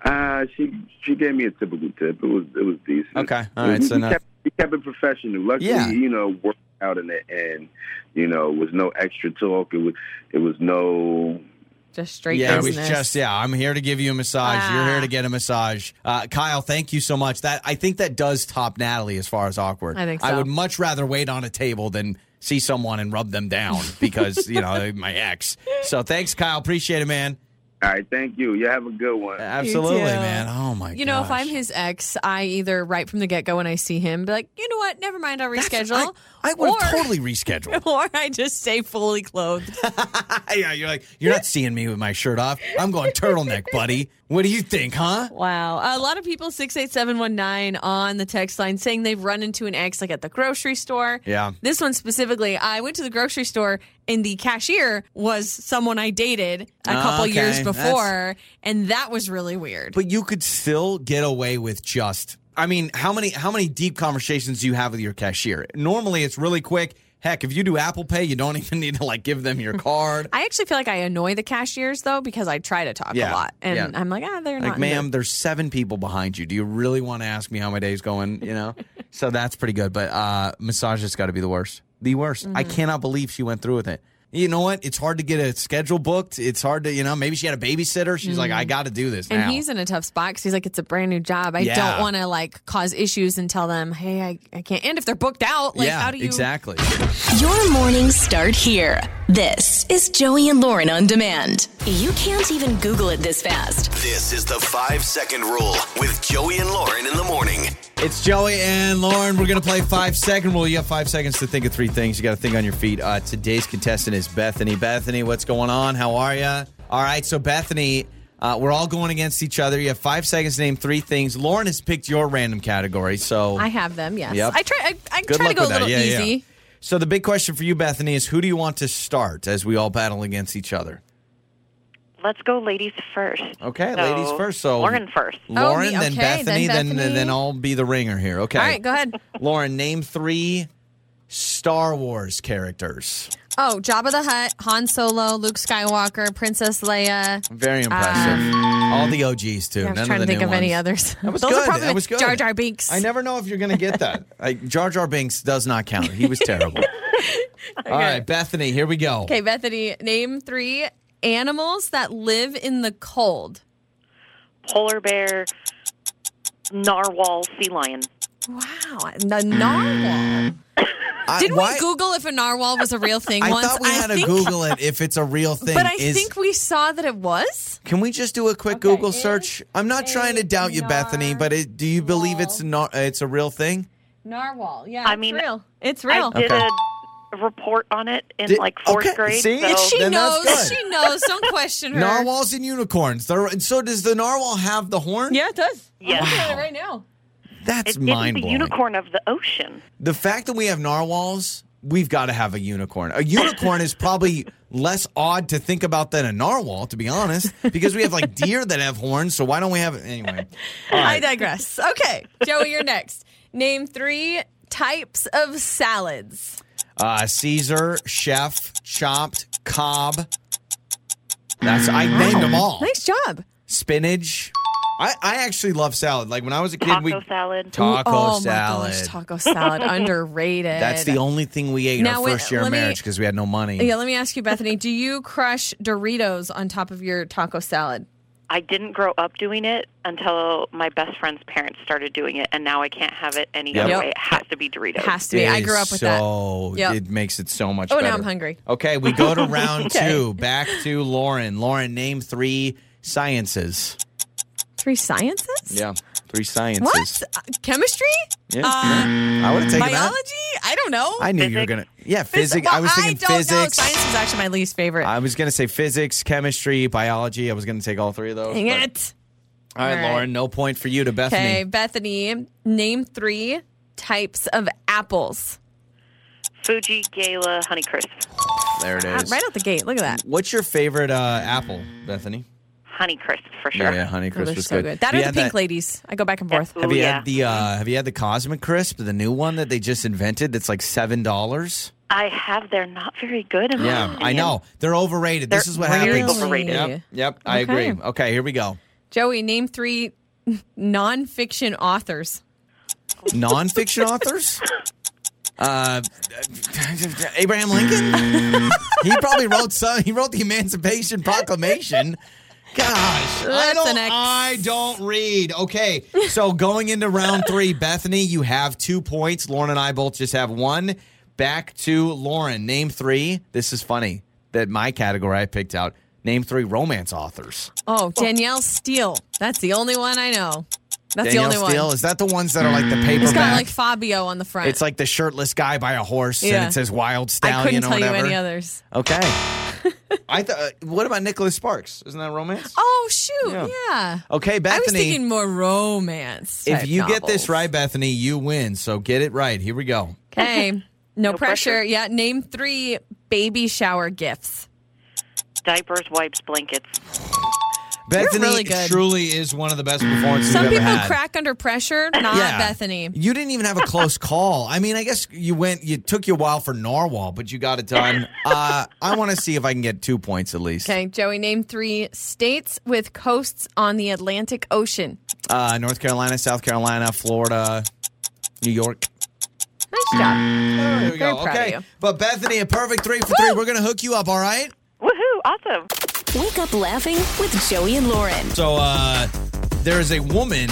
S8: Uh, she she gave me a typical tip. It was it was decent.
S2: Okay. All right,
S8: We,
S2: so
S8: we
S2: now-
S8: kept, we kept it professional. Luckily,
S2: Yeah.
S8: you know, worked out in the end. You know, it was no extra talk. It was it was no
S3: Just straight
S2: yeah,
S3: business.
S2: it was just yeah. I'm here to give you a massage. You're here
S3: Ah.
S2: to get a massage. Uh, Kyle, thank you so much. That I think that does top Natalie as far as awkward.
S3: I think
S2: I would much rather wait on a table than see someone and rub them down because you know *laughs* my ex. So thanks, Kyle. Appreciate it, man.
S8: All right, thank you. You have a good one.
S2: Absolutely,
S3: too.
S2: man. Oh my. God.
S3: You know, if I'm his ex, I either right from the get go when I see him, be like, you know what, never mind, I'll
S2: That's-
S3: reschedule.
S2: I, I would
S3: or,
S2: totally rescheduled. *laughs*
S3: Or I just stay fully clothed. *laughs*
S2: yeah, you're like you're not seeing me with my shirt off. I'm going turtleneck, buddy. What do you think, huh?
S3: Wow. A lot of people, 68719 on the text line saying they've run into an ex like at the grocery store.
S2: Yeah.
S3: This one specifically, I went to the grocery store and the cashier was someone I dated a ah, couple
S2: Okay,
S3: years
S2: that's-
S3: before. And that was really weird.
S2: But you could still get away with just. I mean, how many how many deep conversations do you have with your cashier? Normally, it's really quick. Heck, if you do Apple Pay, you don't *laughs* even need to like give them your card.
S3: I actually feel like I annoy the cashiers though because I try to talk
S2: Yeah,
S3: a lot. And
S2: yeah.
S3: I'm like, ah, they're
S2: like,
S3: not.
S2: ma'am, there's seven people behind you. Do you really want to ask me how my day's going? You know, *laughs* so that's pretty good. But uh, massage has got to be the worst. The worst. I
S3: Mm-hmm.
S2: cannot believe she went through with it. You know what? It's hard to get a schedule booked. It's hard to, you know, maybe she had a babysitter. She's like, I got to do this.
S3: And
S2: now.
S3: he's in a tough spot because he's like, it's a brand new job. I
S2: Yeah.
S3: don't want to like cause issues and tell them, hey, I, I can't. And if they're booked out, like,
S2: yeah,
S3: how do you?
S2: exactly.
S1: Your mornings start here. This is Joey and Lauren on demand. You can't even Google it this fast.
S4: This is the five second rule with Joey and Lauren in the morning.
S2: It's Joey and Lauren. We're going to play five second rule. You have five seconds to think of three things. You got to think on your feet. Uh, today's contestant is Bethany. Bethany, what's going on? How are you? All right. So, Bethany, uh, we're all going against each other. You have five seconds to name three things. Lauren has picked your random category. So,
S3: I have them, yes.
S2: Yep.
S3: I try, I, I
S2: good
S3: try to go a little
S2: Yeah, yeah.
S3: easy.
S2: So, the big question for you, Bethany, is who do you want to start as we all battle against each other?
S9: Let's go ladies first.
S2: Okay,
S9: So,
S2: ladies first. So,
S9: Lauren first.
S2: Lauren,
S3: me-
S2: then Bethany,
S3: then
S2: then
S3: Bethany.
S2: then I'll be the ringer here. Okay.
S3: All right, go ahead.
S2: Lauren, name three Star Wars characters.
S3: Oh, Jabba the Hutt, Han Solo, Luke Skywalker, Princess Leia.
S2: Very impressive. Um, All the OGs too.
S3: Yeah, I was
S2: None
S3: trying
S2: of
S3: to
S2: the
S3: think
S2: new
S3: of any
S2: ones.
S3: others.
S2: That was
S3: Those
S2: good.
S3: are probably
S2: that was good.
S3: Jar Jar Binks.
S2: I never know if you're going to get that. *laughs* Like, Jar Jar Binks does not count. He was terrible. *laughs* All right, Bethany, here we go.
S3: Okay, Bethany, name three animals that live in the cold.
S9: Polar bear, narwhal, sea lion.
S3: Wow, the narwhal. Mm.
S2: I-
S3: Didn't
S2: why-
S3: we Google if a narwhal was a real thing
S2: I
S3: once?
S2: thought we had to Google it if it's a real thing.
S3: but I
S2: Is-
S3: think we saw that it was.
S2: Can we just do a quick
S3: Okay,
S2: Google search? I'm not trying to doubt you, Bethany, but it, do you believe it's not? It's a real thing?
S3: Narwhal. Yeah,
S9: I
S3: it's
S9: mean,
S3: real. It's real.
S9: I did
S2: Okay.
S9: a report on it in
S2: Did-
S9: like fourth
S2: okay,
S9: grade.
S2: see?
S9: So
S3: she
S2: then that's
S3: knows.
S2: good.
S3: She knows. Don't *laughs* question her.
S2: Narwhals and unicorns. They're, and so does the narwhal have the horn?
S3: Yeah, it does.
S9: Yeah,
S3: I'm looking at it right now.
S2: That's
S9: it isn't
S2: mind
S9: the unicorn of the ocean.
S2: The fact that we have narwhals, we've got to have a unicorn. A unicorn is probably less odd to think about than a narwhal, to be honest, because we have like deer that have horns. So why don't we have it anyway? All
S3: I digress. Okay, Joey, you're next. Name three types of salads.
S2: Uh, Caesar, chef, chopped, Cobb. That's I named them all.
S3: Nice job.
S2: Spinach. I, I actually love salad. Like when I was a kid,
S9: Taco
S2: we
S9: salad.
S2: taco
S3: oh
S2: salad.
S3: my gosh, taco salad *laughs* underrated.
S2: That's the only thing we ate
S3: Now,
S2: our
S3: wait,
S2: first year of marriage because we had no money.
S3: Yeah, let me ask you, Bethany. Do you crush Doritos on top of your taco salad?
S9: I didn't grow up doing it until my best friend's parents started doing it, and now I can't have it any
S2: Yep.
S9: other way. It has to be Doritos.
S3: Has to be. I
S2: It
S3: grew up with that.
S2: so,
S3: Yep.
S2: It makes it so much
S3: Oh,
S2: better.
S3: now I'm hungry.
S2: Okay, we go to round *laughs*
S3: Okay.
S2: two. Back to Lauren. Lauren, name three sciences.
S3: Three sciences?
S2: Yeah, three sciences.
S3: What? Uh, chemistry?
S2: Yeah,
S3: Uh,
S2: I would have taken
S3: biology?
S2: that.
S3: I don't know.
S2: I knew you were gonna. Yeah,
S3: Phys-
S2: physics. I was thinking
S3: don't know.
S2: physics.
S3: Science is actually my least favorite.
S2: I was gonna say physics, chemistry, biology. I was gonna take all three of those.
S3: Dang
S2: but-
S3: it.
S2: All right,
S3: All right.
S2: Lauren. No point for you to Bethany.
S3: Okay, Bethany, name three types of apples.
S9: Fuji, Gala, Honeycrisp.
S2: There it
S3: Ah. Right out the gate. Look at that.
S2: What's your favorite uh, apple, Bethany?
S9: Honeycrisp for sure.
S2: Yeah, yeah,
S3: Oh,
S2: Honeycrisp
S3: they're
S2: was
S3: so
S2: good.
S3: good. That
S2: Have
S3: or the pink
S2: that-
S3: ladies. I go back and forth.
S2: Have
S9: Ooh,
S2: you
S9: yeah.
S2: had the uh, Have you had the Cosmic Crisp, the new one that they just invented? That's like seven dollars.
S9: I have. They're not very good. In my
S2: Yeah, I know they're overrated. this
S9: They're
S2: is what
S9: really
S2: happens.
S9: overrated.
S2: Yep, yep. I
S3: Okay.
S2: agree. Okay, here we go.
S3: Joey, name three *laughs* nonfiction authors.
S2: Nonfiction *laughs* authors. Uh, Abraham Lincoln. *laughs* he probably wrote some. He wrote the Emancipation Proclamation. Gosh, I don't. I don't read. Okay, so going into round *laughs* three, Bethany, you have two points. Lauren and I both just have one. Back to Lauren. Name three. This is funny that my category I picked out. Name three romance authors.
S3: Oh, Danielle Steel. That's the only one I know. That's
S2: Danielle
S3: the only
S2: Steel.
S3: one.
S2: Is that the ones that are like the paperback?
S3: It's got like Fabio on the front.
S2: It's like the shirtless guy by a horse, and
S3: Yeah.
S2: it says "Wild Stallion.
S3: I
S2: Stallion"
S3: couldn't tell you any others.
S2: Okay. *laughs* I thought. Uh, what about Nicholas Sparks? Isn't that romance?
S3: Oh shoot,
S2: Yeah.
S3: yeah.
S2: Okay, Bethany.
S3: I was thinking more romance.
S2: if
S3: type
S2: you get this right, Bethany, you win. So get it right. Here we go.
S3: okay, *laughs* no, pressure.
S9: pressure.
S3: Yeah, name three baby shower gifts.
S9: Diapers, wipes, blankets.
S2: Bethany
S3: really good.
S2: truly is one of the best performances
S3: Some
S2: we've
S3: people
S2: ever had.
S3: crack under pressure, not
S2: Yeah.
S3: Bethany.
S2: You didn't even have a close call. I mean, I guess you went. You took you a while for Narwhal, but you got it done. *laughs* Uh, I want to see if I can get two points at least.
S3: Okay, Joey, name three states with coasts on the Atlantic Ocean.
S2: Uh, North Carolina, South Carolina, Florida, New York.
S3: Nice job.
S2: There we
S3: Very
S2: go.
S3: proud of
S2: Okay,
S3: you.
S2: but Bethany, a perfect three for three. We're gonna hook you up. All right.
S9: Woohoo! Awesome.
S1: Wake up laughing with Joey and Lauren.
S2: So uh, there is a woman.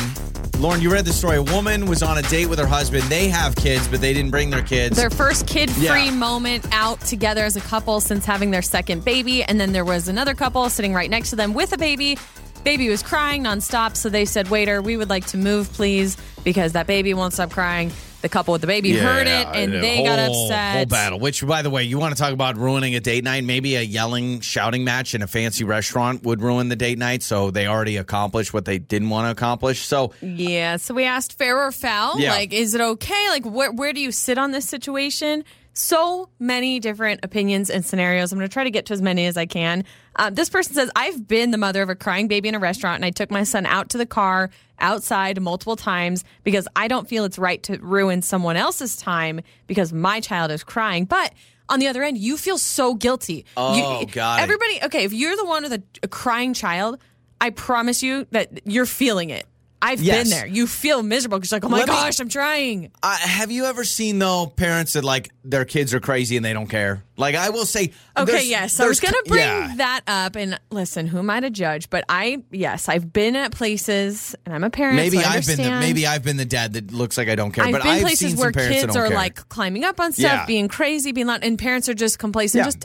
S2: Lauren, you read the story. A woman was on a date with her husband. They have kids, but they didn't bring their kids.
S3: Their first kid free
S2: Yeah.
S3: moment out together as a couple since having their second baby. And then there was another couple sitting right next to them with a baby. Baby was crying nonstop. So they said, Waiter, we would like to move, please, because that baby won't stop crying. The couple with the baby heard it and
S2: the
S3: they got upset.
S2: Whole battle. Which, by the way, you want to talk about ruining a date night? Maybe a yelling, shouting match in a fancy restaurant would ruin the date night. So they already accomplished what they didn't want to accomplish. So
S3: Yeah. So we asked fair or foul.
S2: Yeah.
S3: Like, is it okay? Like, where, where do you sit on this situation? So many different opinions and scenarios. I'm going to try to get to as many as I can. Uh, this person says, I've been the mother of a crying baby in a restaurant, and I took my son out to the car outside multiple times because I don't feel it's right to ruin someone else's time because my child is crying. But on the other end, you feel so guilty.
S2: Oh,
S3: you,
S2: it.
S3: Everybody, okay, if you're the one with a, a crying child, I promise you that you're feeling it. I've
S2: Yes.
S3: been there. You feel miserable because you're like, oh my
S2: Let me-
S3: gosh, I'm trying.
S2: Uh, have you ever seen though parents that like their kids are crazy and they don't care? Like I will say,
S3: Okay, yes. I was going to bring
S2: yeah.
S3: that up. And listen, who am I to judge? But I, yes, I've been at places and I'm a parent.
S2: Maybe
S3: so
S2: I've been the, maybe I've been the dad that looks like I don't care,
S3: I've
S2: but
S3: been
S2: I've
S3: places
S2: seen
S3: where
S2: some parents
S3: kids are
S2: care.
S3: like climbing up on stuff,
S2: Yeah.
S3: being crazy, being loud, and parents are just complacent,
S2: Yeah.
S3: just,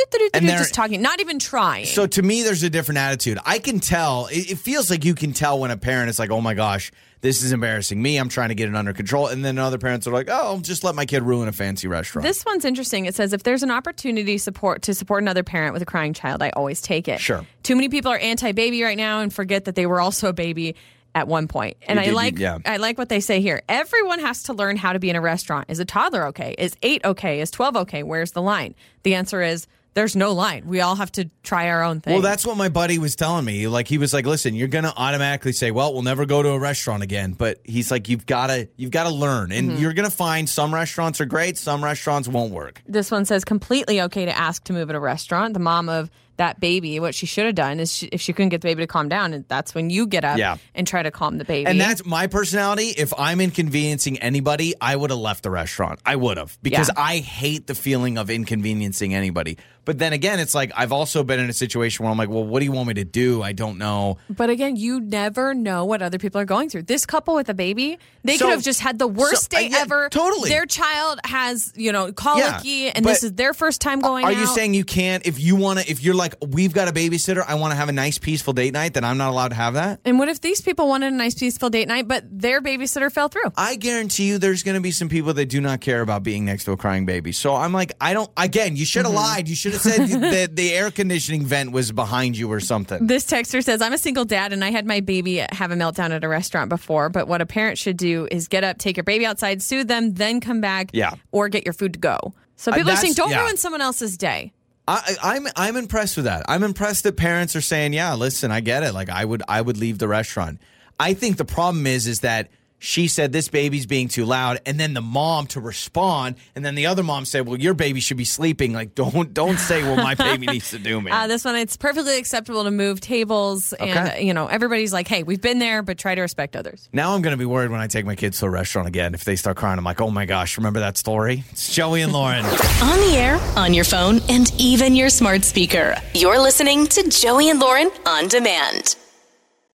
S3: just talking, not even trying.
S2: So to me, there's a different attitude. I can tell. It, it feels like you can tell when a parent is like, "Oh my gosh, this is embarrassing me. I'm trying to get it under control," and then other parents are like, "Oh, I'll just let my kid ruin a fancy restaurant."
S3: This one's interesting. It says if there's an opportunity support to support another parent with a crying child, I always take it.
S2: Sure.
S3: Too many people are anti-baby right now and forget that they were also a baby at one point. And
S2: You
S3: I
S2: did-
S3: like
S2: yeah.
S3: I like what they say here. Everyone has to learn how to be in a restaurant. Is a toddler okay? Is 8 okay? Is 12 okay? Where's the line? The answer is there's no line. We all have to try our own thing.
S2: Well, that's what my buddy was telling me. Like he was like, "Listen, you're going to automatically say, well, we'll never go to a restaurant again." But he's like, "You've got to you've got to learn. And
S3: Mm-hmm.
S2: you're going to find some restaurants are great, some restaurants won't work."
S3: This one says completely okay to ask to move at a restaurant. The mom of that baby, what she should have done is she, if she couldn't get the baby to calm down, and that's when you get up
S2: Yeah.
S3: and try to calm the baby.
S2: And that's my personality. If I'm inconveniencing anybody, I would have left the restaurant. I would have because
S3: Yeah.
S2: I hate the feeling of inconveniencing anybody. But then again, it's like I've also been in a situation where I'm like, well, what do you want me to do? I don't know.
S3: But again, you never know what other people are going through. This couple with a baby, they
S2: So-
S3: could have just had the worst
S2: so, uh,
S3: day
S2: yeah,
S3: ever.
S2: totally.
S3: Their child has, you know, colicky, and this is their first time going
S2: Are you saying you can't if you want to? If you're like, we've got a babysitter, I want to have a nice, peaceful date night, then I'm not allowed to have that.
S3: and what if these people wanted a nice, peaceful date night, but their babysitter fell through?
S2: I guarantee you there's going to be some people that do not care about being next to a crying baby. So I'm like, I don't, again, you should have
S3: Mm-hmm.
S2: lied. You should have said *laughs* that the air conditioning vent was behind you or something.
S3: This texter says, I'm a single dad and I had my baby have a meltdown at a restaurant before. But what a parent should do is get up, take your baby outside, soothe them, then come back
S2: Yeah.
S3: or get your food to go. So
S2: Uh,
S3: people are saying, don't
S2: yeah.
S3: ruin someone else's day.
S2: I, I- I'm I'm impressed with that. I'm impressed that parents are saying, "Yeah, listen, I get it. Like I would I would leave the restaurant." I think the problem is is that she said this baby's being too loud, and then the mom to respond, and then the other mom said, "Well, your baby should be sleeping." Like don't don't say, "Well, my baby *laughs* needs to do me."
S3: Uh, this one, it's perfectly acceptable to move tables. And, you know, everybody's like, hey, we've been there, but try to respect others.
S2: now I'm going to be worried when I take my kids to a restaurant again. If they start crying, I'm like, "Oh my gosh, remember that story?" It's Joey and Lauren. *laughs*
S1: On the air, on your phone, and even your smart speaker. You're listening to Joey and Lauren on demand.